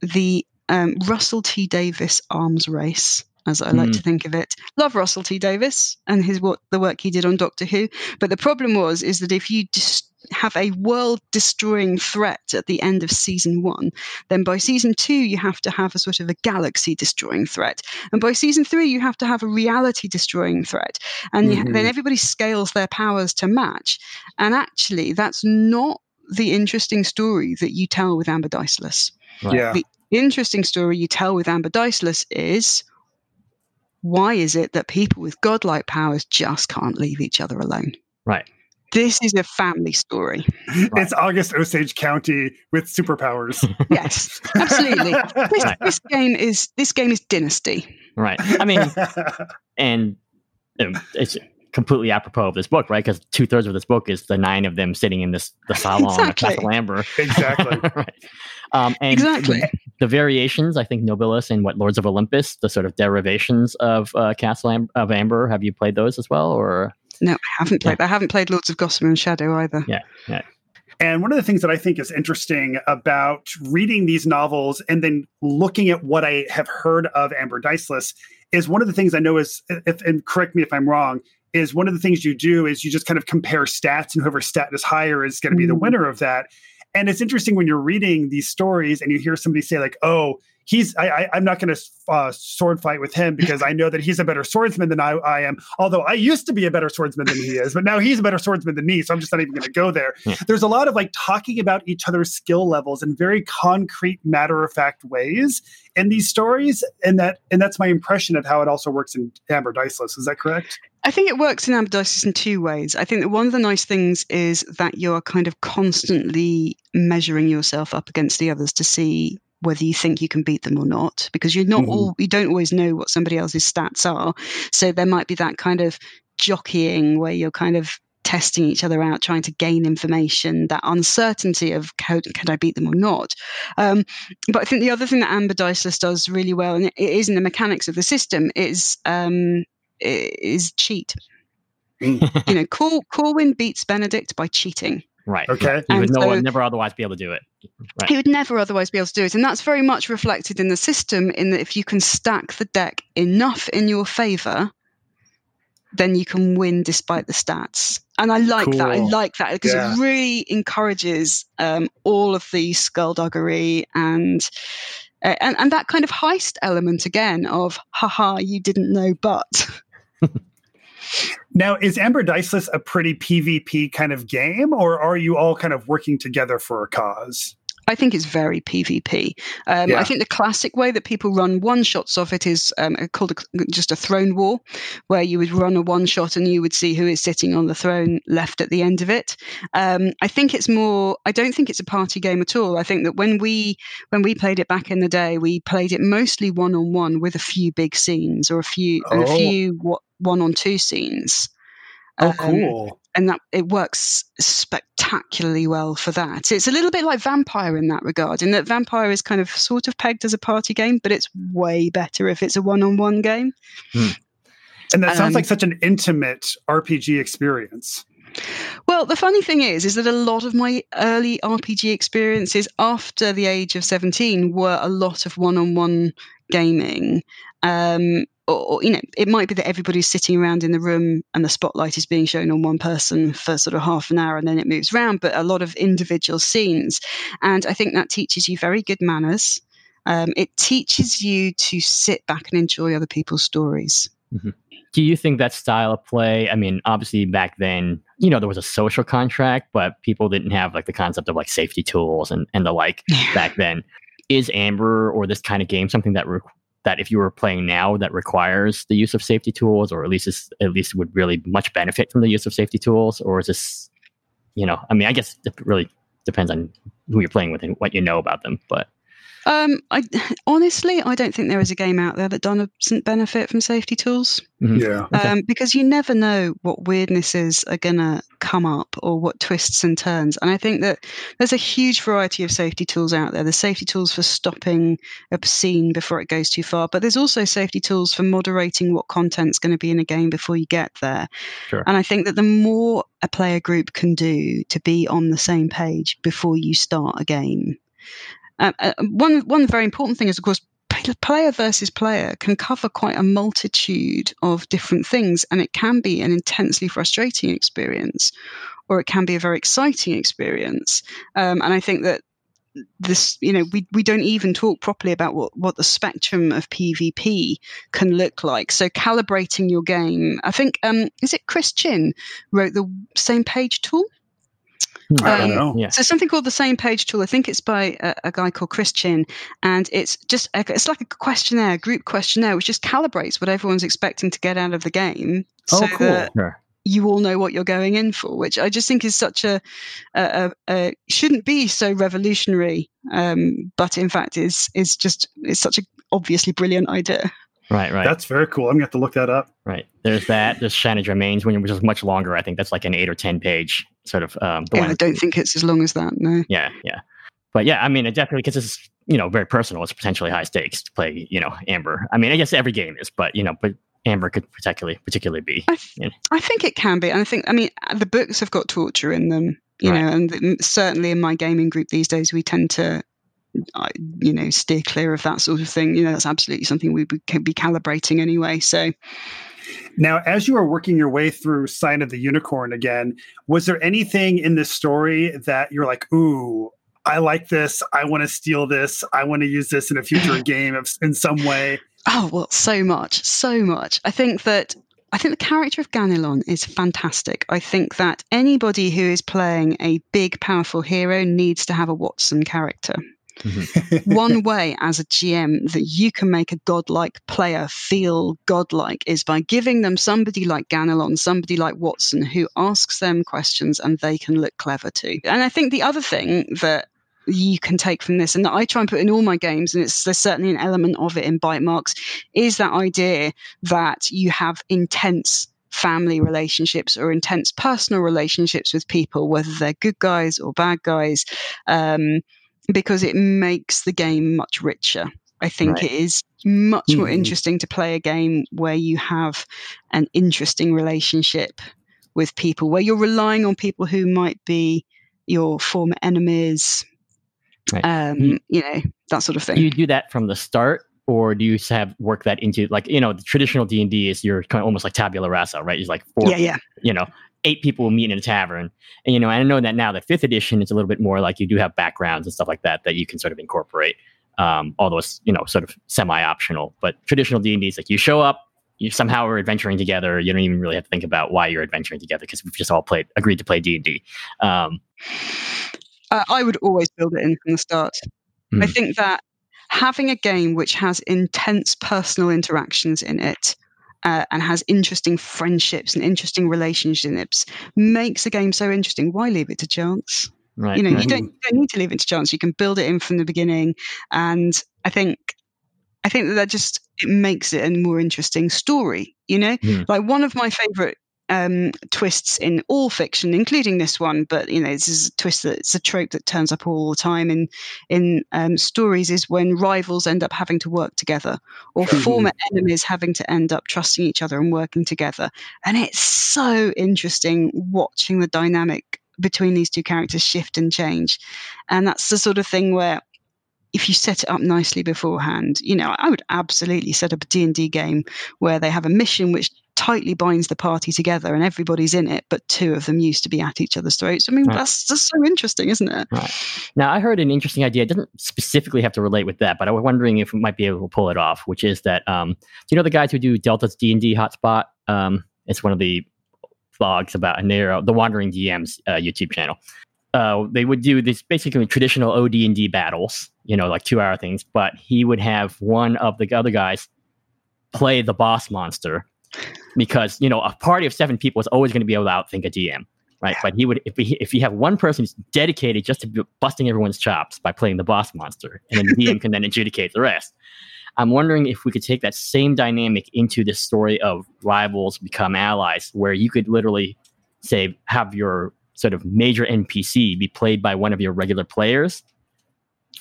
the um, Russell T Davies arms race. As I like Hmm. to think of it, love Russell T Davies and his what the work he did on Doctor Who. But the problem was is that if you just have a world destroying threat at the end of season one, then by season two, you have to have a sort of a galaxy destroying threat. And by season three, you have to have a reality destroying threat. And you- Mhm. then everybody scales their powers to match. And actually, that's not the interesting story that you tell with Amber Diceless. Right. Yeah. The interesting story you tell with Amber Diceless is why is it that people with godlike powers just can't leave each other alone? Right. This is a family story. It's August Osage County with superpowers. Yes, absolutely. This, Right. this game is this game is Dynasty. Right. I mean, and um, it's completely apropos of this book, right? Because two thirds of this book is the nine of them sitting in this the salon Exactly. at Castle Amber. exactly. right. Um, and Exactly. The, the variations, I think Nobilis and what Lords of Olympus, the sort of derivations of uh, Castle Am- of Amber. Have you played those as well, or No, I haven't played. I haven't played Lords of Gossamer and Shadow either. Yeah, yeah. And one of the things that I think is interesting about reading these novels and then looking at what I have heard of Amber Diceless is one of the things I know is, if, and correct me if I'm wrong, is one of the things you do is you just kind of compare stats and whoever stat is higher is going to be the Mm. winner of that. And it's interesting when you're reading these stories and you hear somebody say like, "Oh, he's I, I I'm not going to uh, sword fight with him because I know that he's a better swordsman than I, I am. Although I used to be a better swordsman than he is, but now he's a better swordsman than me, so I'm just not even going to go there." Yeah. There's a lot of like talking about each other's skill levels in very concrete, matter of fact ways in these stories, and that and that's my impression of how it also works in Amber Diceless. Is that correct? I think it works in Amber Diceless in two ways. I think that one of the nice things is that you're kind of constantly measuring yourself up against the others to see whether you think you can beat them or not, because you're not Mhm. all you don't always know what somebody else's stats are. So there might be that kind of jockeying where you're kind of testing each other out, trying to gain information, that uncertainty of can, can I beat them or not. Um, but I think the other thing that Amber Diceless does really well, and it is in the mechanics of the system, is um, is cheat. you know, Cor- Corwin beats Benedict by cheating. right? Okay. You would no so- one never otherwise be able to do it. Right. He would never otherwise be able to do it. And that's very much reflected in the system in that if you can stack the deck enough in your favor, then you can win despite the stats. And I like that. I like that because Yeah. it really encourages um, all of the skullduggery and, uh, and and that kind of heist element again of haha, you didn't know, but Now, is Amber Diceless a pretty PvP kind of game, or are you all kind of working together for a cause? I think it's very PvP. Um, Yeah. I think the classic way that people run one shots of it is um, called a, just a throne war, where you would run a one shot and you would see who is sitting on the throne left at the end of it. Um, I think it's more. I don't think it's a party game at all. I think that when we when we played it back in the day, we played it mostly one on one with a few big scenes or a few and a Oh. few one on two scenes. Oh, Um, cool. and that it works spectacularly well for that. It's a little bit like Vampire in that regard, in that Vampire is kind of sort of pegged as a party game, but it's way better if it's a one-on-one game. And that sounds um, like such an intimate RPG experience. Well, the funny thing is, is that a lot of my early RPG experiences after the age of seventeen were a lot of one-on-one gaming. Um, or, or, you know, it might be that everybody's sitting around in the room and the spotlight is being shown on one person for sort of half an hour and then it moves around, but a lot of individual scenes. And I think that teaches you very good manners. Um, it teaches you to sit back and enjoy other people's stories. Do you think that style of play? I mean, obviously back then, you know, there was a social contract, but people didn't have like the concept of like safety tools and, and the like back then. Is Amber or this kind of game something that re- that if you were playing now that requires the use of safety tools, or at least is, at least would really much benefit from the use of safety tools, or is this, you know, I mean, I guess it really depends on who you're playing with and what you know about them, but Um, I honestly, I don't think there is a game out there that doesn't benefit from safety tools. Mhm. Yeah. Okay. um, because you never know what weirdnesses are going to come up or what twists and turns. And I think that there's a huge variety of safety tools out there. There's safety tools for stopping a scene before it goes too far, but there's also safety tools for moderating what content's going to be in a game before you get there. Sure. And I think that the more a player group can do to be on the same page before you start a game. Uh, uh, one one very important thing is, of course, player versus player can cover quite a multitude of different things, and it can be an intensely frustrating experience, or it can be a very exciting experience. Um, and I think that this, you know, we, we don't even talk properly about what, what the spectrum of PvP can look like. So calibrating your game, I think, um, is it Chris Chin wrote the same page tool? I don't Um, yeah. So something called the same page tool. I think it's by a, a guy called Christian, and it's just a, it's like a questionnaire, a group questionnaire, which just calibrates what everyone's expecting to get out of the game. Oh, so cool. that Sure. you all know what you're going in for, which I just think is such a, a, a, a shouldn't be so revolutionary, um, but in fact is is just is such a obviously brilliant idea. Right, right. That's very cool. I'm gonna have to look that up. Right. There's that. There's Shannon Remains, which is much longer. I think that's like an eight or ten page sort of. Um, the Yeah, I don't think it's as long as that. No. Yeah, yeah. But yeah, I mean, it definitely because it's you know very personal. It's potentially high stakes to play. You know, Amber. I mean, I guess every game is, but you know, but Amber could particularly particularly be. I, th- I think it can be. And I think, I mean, the books have got torture in them, you Right. know, and certainly in my gaming group these days, we tend to, uh, you know, steer clear of that sort of thing. You know, that's absolutely something we would be calibrating anyway. So, Now, as you are working your way through Sign of the Unicorn again, was there anything in this story that you're like, ooh, I like this. I want to steal this. I want to use this in a future game of, in some way. oh, well, so much, so much. I think that. I think the character of Ganelon is fantastic. I think that anybody who is playing a big, powerful hero needs to have a Watson character. One way as a GM that you can make a godlike player feel godlike is by giving them somebody like Ganelon, somebody like Watson, who asks them questions and they can look clever too. And I think the other thing that you can take from this, and that I try and put in all my games, and it's there's certainly an element of it in Bite Marks, is that idea that you have intense family relationships or intense personal relationships with people, whether they're good guys or bad guys. Um, because it makes the game much richer. I think Right. it is much more Mhm. interesting to play a game where you have an interesting relationship with people, where you're relying on people who might be your former enemies, Right. um, You- you know, that sort of thing. You do that from the start, or do you have work that into like you know the traditional D and D is you're kind of almost like tabula rasa, right? It's like four, yeah, yeah. you know, eight people will meet in a tavern, and you know, I know that now the fifth edition is a little bit more like you do have backgrounds and stuff like that that you can sort of incorporate. Um, although it's you know sort of semi-optional, but traditional D and D is like you show up, you somehow are adventuring together. You don't even really have to think about why you're adventuring together because we've just all played agreed to play D and D. Um, Uh, I would always build it in from the start. I Mm. think that having a game which has intense personal interactions in it uh, and has interesting friendships and interesting relationships makes a game so interesting. Why leave it to chance? Right. You know, right. you don't, you don't need to leave it to chance. You can build it in from the beginning, and I think, I think that that just it makes it a more interesting story. You know, Hmm. like one of my favorite um, twists in all fiction, including this one, but you know, this is a twist that's a trope that turns up all the time in in um, stories is when rivals end up having to work together, or Mhm. former enemies having to end up trusting each other and working together, and it's so interesting watching the dynamic between these two characters shift and change, and that's the sort of thing where if you set it up nicely beforehand, you know, I would absolutely set up a D&D game where they have a mission which tightly binds the party together and everybody's in it, but two of them used to be at each other's throats. I mean, Right. that's just so interesting, isn't it? Now, I heard an interesting idea. It doesn't specifically have to relate with that, but I was wondering if we might be able to pull it off. Which is that um, do you know the guys who do Delta's D and D hotspot? Um, it's one of the vlogs about, and they're uh, the Wandering DMs uh, YouTube channel. Uh, they would do these basically traditional OD and D battles, you know, like two hour things. But he would have one of the other guys play the boss monster because you know a party of seven people is always going to be able to outthink a DM right? But he would if he, if you have one person who's dedicated just to busting everyone's chops by playing the boss monster, and then the DM can then adjudicate the rest. I'm wondering if we could take that same dynamic into this story of rivals become allies, where you could literally say have your sort of major NPC be played by one of your regular players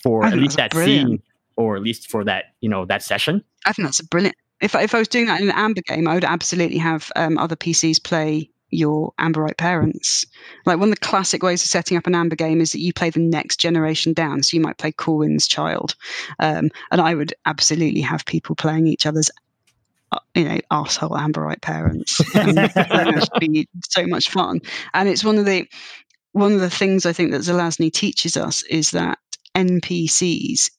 for I at least that brilliant. scene, or at least for that you know that session. I think that's a brilliant. If I- if I was doing that in an Amber game, I would absolutely have um, other PCs play your Amberite parents. Like one of the classic ways of setting up an Amber game is that you play the next generation down. So you might play Corwin's child, um, and I would absolutely have people playing each other's. uh, You know, asshole Amberite parents. That would be so much fun, and it's one of the one of the things I think that Zelazny teaches us is that NPCs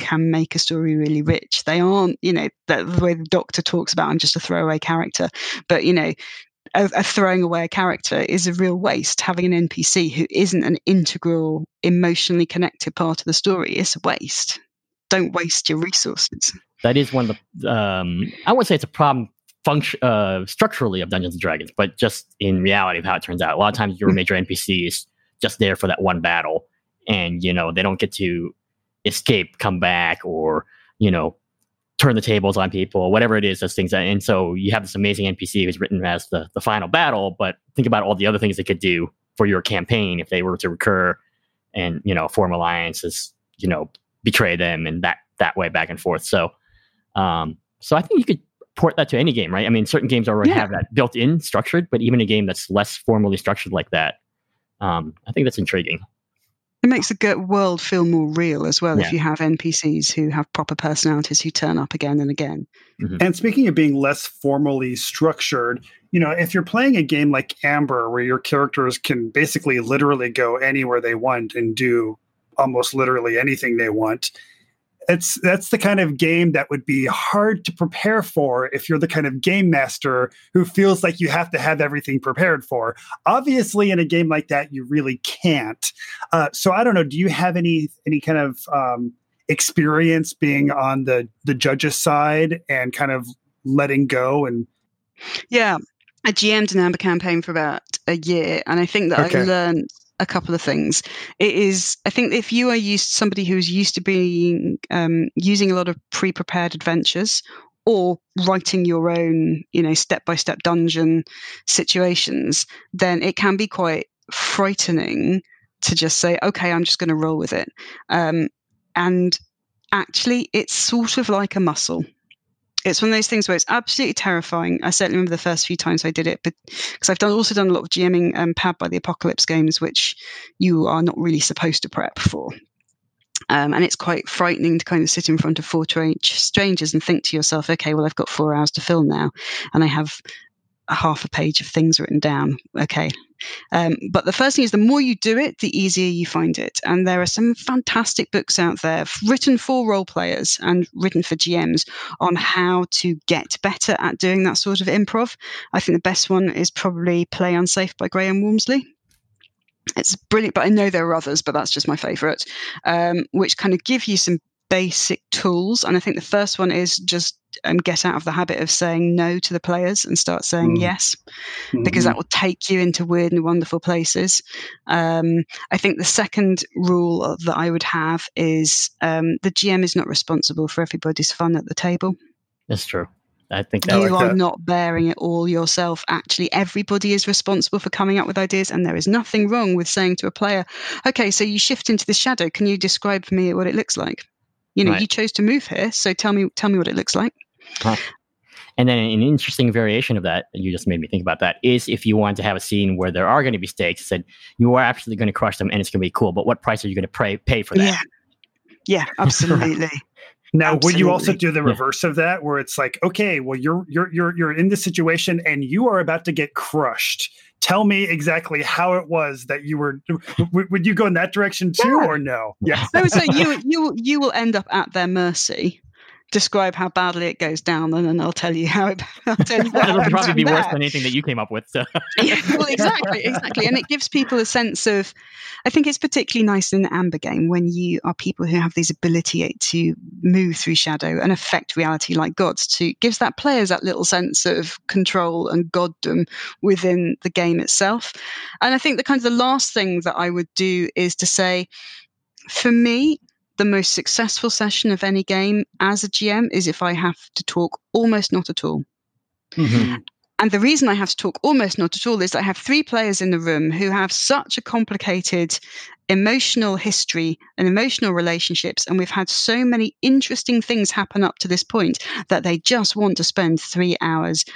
can make a story really rich. They aren't, you know, the, the way the Doctor talks about, I'm just a throwaway character, but you know, a, a throwing away a character is a real waste. Having an NPC who isn't an integral, emotionally connected part of the story is a waste. Don't waste your resources. that is one of the um i wouldn't say it's a problem function uh structurally of dungeons and dragons but just in reality of how it turns out a lot of times your major npc is just there for that one battle and you know they don't get to escape come back or you know turn the tables on people whatever it is those things and so you have this amazing npc who's written as the, the final battle but think about all the other things they could do for your campaign if they were to recur and you know form alliances you know betray them and that that way back and forth so um, so I think you could port that to any game, right? I mean, certain games already Yeah. have that built in structured, but even a game that's less formally structured like that, um, I think that's intriguing. It makes the world feel more real as well Yeah. if you have NPCs who have proper personalities who turn up again and again. Mm-hmm. And speaking of being less formally structured, you know, if you're playing a game like Amber, where your characters can basically literally go anywhere they want and do almost literally anything they want, it's that's the kind of game that would be hard to prepare for if you're the kind of game master who feels like you have to have everything prepared for. Obviously, in a game like that, you really can't. Uh, so I don't know. Do you have any any kind of um, experience being on the the judges side and kind of letting go and Yeah, I GM'd an Amber campaign for about a year, and I think that Okay. I learned a couple of things. It is, I think, if you are used somebody who's used to being um, using a lot of pre-prepared adventures or writing your own, you know, step-by-step dungeon situations, then it can be quite frightening to just say, "Okay, I'm just going to roll with it," um, and actually, it's sort of like a muscle it's one of those things where it's absolutely terrifying. I certainly remember the first few times I did it, but because I've done also done a lot of GMing um, Powered by the Apocalypse games, which you are not really supposed to prep for. Um, and it's quite frightening to kind of sit in front of four tra- strangers and think to yourself, okay, well, I've got four hours to film now, and I have half a page of things written down. Okay. Um, but the first thing is the more you do it, the easier you find it. And there are some fantastic books out there written for role players and written for GMs on how to get better at doing that sort of improv. I think the best one is probably Play Unsafe by Graham Walmsley. it's brilliant, but I know there are others, but that's just my favorite, um, which kind of give you some basic tools. And I think the first one is just um, get out of the habit of saying no to the players and start saying Mm. yes, because that will take you into weird and wonderful places. Um, I think the second rule that I would have is um, the GM is not responsible for everybody's fun at the table. That's true. I think you like are that. not bearing it all yourself. Actually, everybody is responsible for coming up with ideas, and there is nothing wrong with saying to a player, "Okay, so you shift into the shadow. Can you describe for me what it looks like?" You know, Right. you chose to move here, so tell me, tell me what it looks like. And then an interesting variation of that, you just made me think about that, is if you want to have a scene where there are going to be stakes, said you are actually going to crush them and it's going to be cool, but what price are you going to pay, pay for that? Yeah, yeah, absolutely. Now, would you also do the Yeah. reverse of that, where it's like, okay, well, you're you're you're you're in this situation and you are about to get crushed. Tell me exactly how it was that you were. w- would you go in that direction too, Yeah. or no? Yeah. I would say you you you will end up at their mercy. Describe how badly it goes down, and then I'll tell you how it. I'll tell you It'll probably be from worse there. than anything that you came up with. So. yeah, well, exactly, exactly. And it gives people a sense of, I think it's particularly nice in the Amber game when you are people who have this ability to move through shadow and affect reality like gods. To gives that players that little sense of control and goddom within the game itself. And I think the kind of the last thing that I would do is to say, for me. The most successful session of any game as a GM is if I have to talk almost not at all. Mm-hmm. And the reason I have to talk almost not at all is I have three players in the room who have such a complicated emotional history and emotional relationships. And we've had so many interesting things happen up to this point that they just want to spend three hours.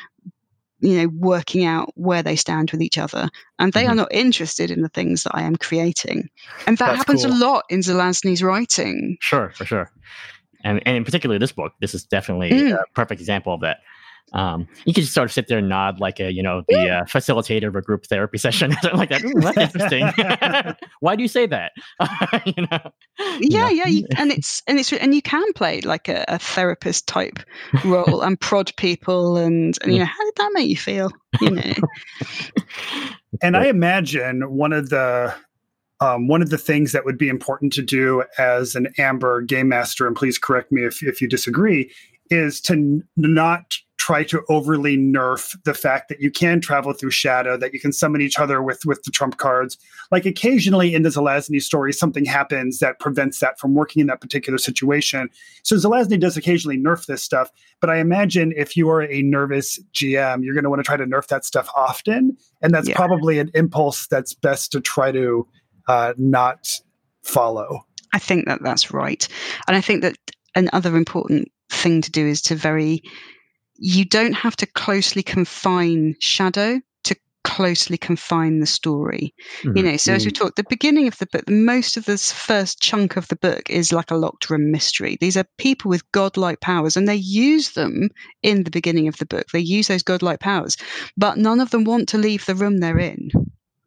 You know, working out where they stand with each other, and they are not interested in the things that I am creating, and that That's happens cool. a lot in Zelazny's writing. Sure, for sure. And, and in particular, this book, this is definitely Mm. a perfect example of that. Um, you can just sort of sit there and nod like a, you know, the uh, facilitator of a group therapy session something like that. Ooh, that's interesting. Why do you say that? you know? yeah know. yeah you, and it's and it's and you can play like a, a therapist type role and prod people and, and you know how did that make you feel you know And I imagine one of the um, one of the things that would be important to do as an Amber game master, and please correct me if, if you disagree, is to n- not try to overly nerf the fact that you can travel through shadow, that you can summon each other with with the trump cards. Like occasionally in the Zelazny story, something happens that prevents that from working in that particular situation. So Zelazny does occasionally nerf this stuff, but I imagine if you are a nervous GM, you're going to want to try to nerf that stuff often, and that's Yeah. probably an impulse that's best to try to uh, not follow. i think that that's right and i think that another important thing to do is to very you don't have to closely confine shadow to closely confine the story you Mhm. know so as we talked the beginning of the book most of this first chunk of the book is like a locked room mystery these are people with godlike powers and they use them in the beginning of the book they use those godlike powers but none of them want to leave the room they're in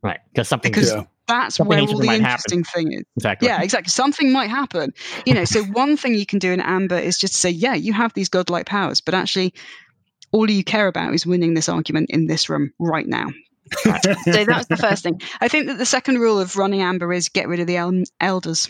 Right. Because something, because Yeah. That's Something where all the might happen. interesting thing is exactly. yeah exactly something might happen you know so one thing you can do in amber is just to say yeah you have these godlike powers but actually all you care about is winning this argument in this room right now so that's the first thing. I think that the second rule of running Amber is get rid of the el- elders.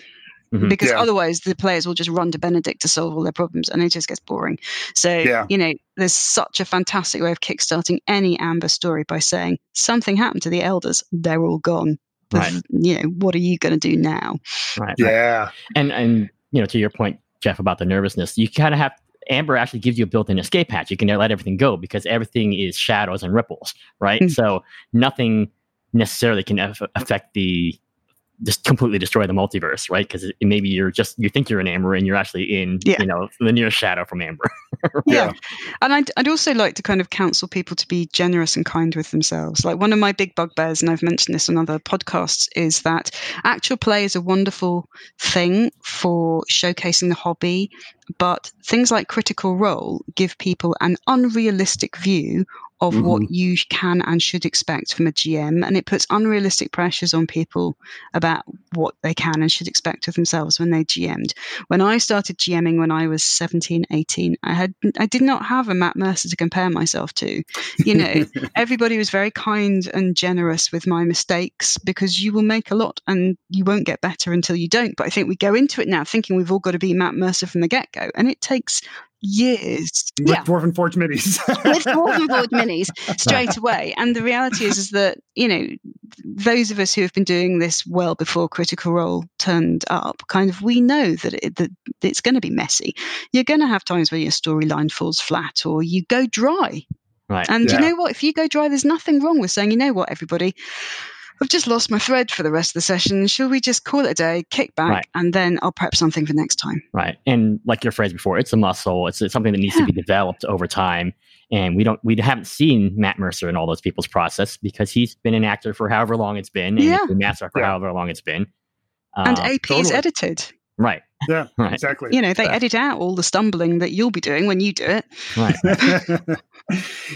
Mhm. Because Yeah. otherwise, the players will just run to Benedict to solve all their problems, and it just gets boring. So, Yeah. you know, there's such a fantastic way of kickstarting any Amber story by saying something happened to the elders; they're all gone. Right. You know, what are you going to do now? Right. right. Yeah. And and you know, to your point, Jeff, about the nervousness, you kind of have Amber actually gives you a built-in escape hatch. You can let everything go because everything is shadows and ripples, right? Mm. So nothing necessarily can aff- affect the just completely destroy the multiverse, right? Because maybe you're just you think you're in Amber and you're actually in Yeah. you know the nearest shadow from Amber. Yeah. And I'd, I'd also like to kind of counsel people to be generous and kind with themselves. Like one of my big bugbears, and I've mentioned this on other podcasts, is that actual play is a wonderful thing for showcasing the hobby, but things like Critical Role give people an unrealistic view of Mm-hmm. what you can and should expect from a GM. And it puts unrealistic pressures on people about what they can and should expect of themselves when they GM'd. When I started GMing when I was 17, 18, I had I did not have a Matt Mercer to compare myself to. You know, everybody was very kind and generous with my mistakes because you will make a lot and you won't get better until you don't. But I think we go into it now thinking we've all got to be Matt Mercer from the get go. And it takes years. With yeah. Dwarven Forge minis. with Dwarven Forge minis straight away. And the reality is, is that you know those of us who have been doing this well before Critical Role turned up, kind of we know that, it, that it's going to be messy. You're going to have times where your storyline falls flat or you go dry. Right. And Yeah. you know what? If you go dry, there's nothing wrong with saying, you know what, everybody. I've just lost my thread for the rest of the session. Shall we just call it a day, kick back, Right. and then I'll prep something for next time? Right. And like your phrase before, it's a muscle. It's, it's something that needs to be developed over time. And we don't, we haven't seen Matt Mercer in all those people's process because he's been an actor for however long it's been, and Yeah. he's been master for Yeah. however long it's been. and Uh, AP is edited. right, yeah, right, exactly. You know, they Yeah. edit out all the stumbling that you'll be doing when you do it. right.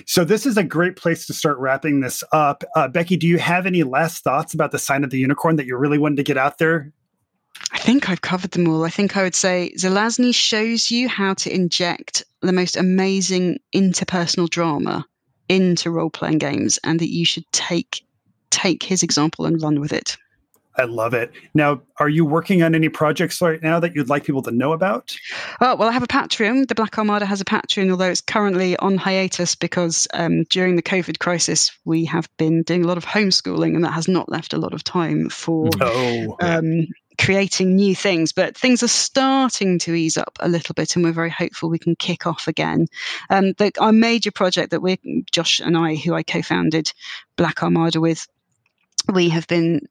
so this is a great place to start wrapping this up. Uh, Becky, do you have any last thoughts about the sign of the unicorn that you really wanted to get out there? I think I've covered them all. I think I would say Zelazny shows you how to inject the most amazing interpersonal drama into role playing games and that you should take take his example and run with it. I love it. Now, are you working on any projects right now that you'd like people to know about? Oh, well, I have a Patreon. The Black Armada has a Patreon, although it's currently on hiatus because um, during the COVID crisis, we have been doing a lot of homeschooling and that has not left a lot of time for Oh, um, creating new things. But things are starting to ease up a little bit, and we're very hopeful we can kick off again. Um, the, our major project that we, Josh and I, who I co-founded Black Armada with, we have been.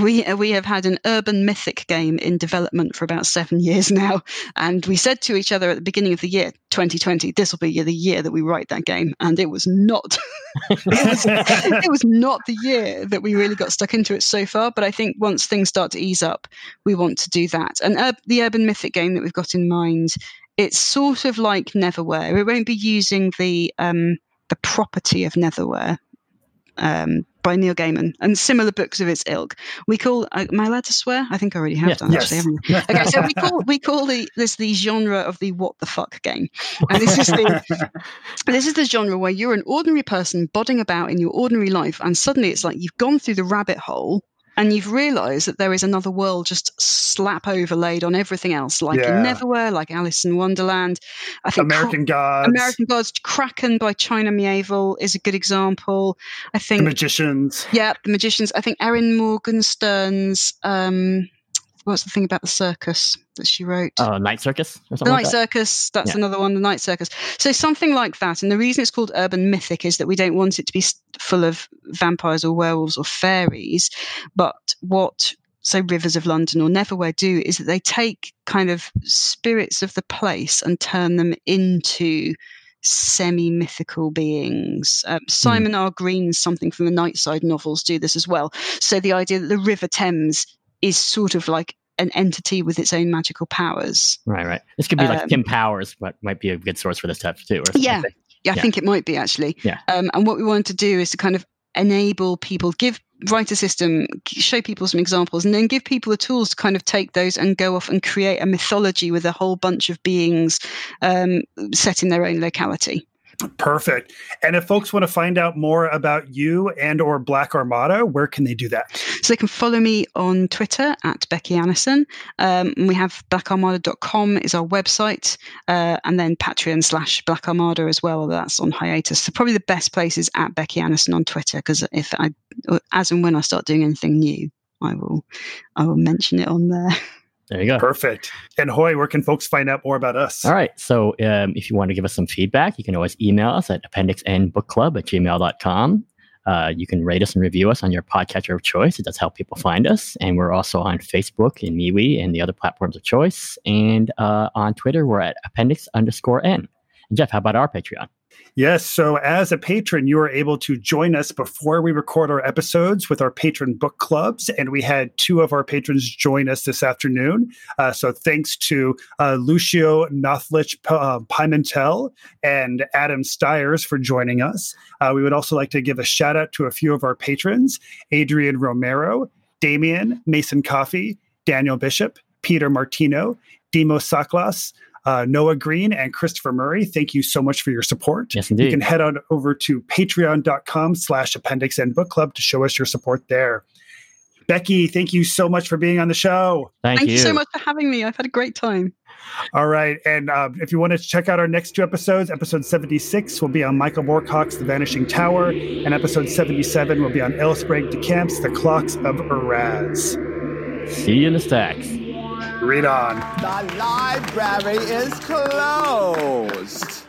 We we have had an urban mythic game in development for about seven years now, and we said to each other at the beginning of the year, 2020, this will be the year that we write that game, and it was not. it, was, it was not the year that we really got stuck into it so far. But I think once things start to ease up, we want to do that. And ur- the urban mythic game that we've got in mind, it's sort of like Neverwhere. It won't be using the um, the property of Neverwhere. Um, by Neil Gaiman and similar books of its ilk. We call. Uh, am I allowed to swear? I think I already have Yes. done. Actually, haven't I? okay, so we call we call the this the genre of the what the fuck game, and this is the this is the genre where you're an ordinary person bodding about in your ordinary life, and suddenly it's like you've gone through the rabbit hole. And you've realised that there is another world just slap overlaid on everything else, like Yeah. in Neverwhere, like Alice in Wonderland. I think Cra- American Gods, American Gods, Kraken by China Mieville is a good example. I the think magicians. yeah, the magicians. I think Erin Morgenstern's um, what's the thing about the circus that she wrote? Uh, Night Circus or the something Night like that? Circus, that's Yeah. another one, the Night Circus. So something like that. And the reason it's called urban mythic is that we don't want it to be full of vampires or werewolves or fairies. But what, so Rivers of London or Neverwhere do is that they take kind of spirits of the place and turn them into semi mythical beings. Um, Simon R. Green's Something from the Nightside novels do this as well. So the idea that the River Thames is sort of like an entity with its own magical powers. Right, right. This could be like Um, Tim Powers, but might be a good source for this type too. Or something. Yeah. Yeah, I Yeah. think it might be actually. Yeah. Um, and what we wanted to do is to kind of enable people, give write a system, show people some examples, and then give people the tools to kind of take those and go off and create a mythology with a whole bunch of beings um, set in their own locality. Perfect. And if folks want to find out more about you and or Black Armada, where can they do that? So they can follow me on Twitter at Becky Annison. Um, we have blackarmada.com is our website, uh, and then Patreon slash Black Armada as well. That's on hiatus. So probably the best place is at Becky Annison on Twitter because if I, as and when I start doing anything new, I will, I will mention it on there. There you go. Perfect. And Hoy, where can folks find out more about us? All right. So um, if you want to give us some feedback, you can always email us at appendixnbookclub at gmail.com. Uh, you can rate us and review us on your podcatcher of choice. It does help people find us. And we're also on Facebook and MeWe and the other platforms of choice. And uh, on Twitter, we're at appendix underscore N. And Jeff, how about our Patreon? Yes. So, as a patron, you are able to join us before we record our episodes with our patron book clubs. And we had two of our patrons join us this afternoon. Uh, so, thanks to uh, Lucio Nothlich uh, Pimentel and Adam Stiers for joining us. Uh, we would also like to give a shout out to a few of our patrons Adrian Romero, Damian, Mason Coffee, Daniel Bishop, Peter Martino, Demo Saklas uh, Noah Green and Christopher Murray. Thank you so much for your support. Yes, indeed. You can head on over to patreon.com slash appendix N book club to show us your support there. Becky, thank you so much for being on the show. Thank, Thank you. you so much for having me. I've had a great time. All right. And um, if you want to check out our next two episodes, episode 76 will be on Michael Moorcock's The Vanishing Tower, and episode 77 will be on L. Sprague de Camp's The Clocks of Iraz. See you in the stacks. Read on. The library is closed.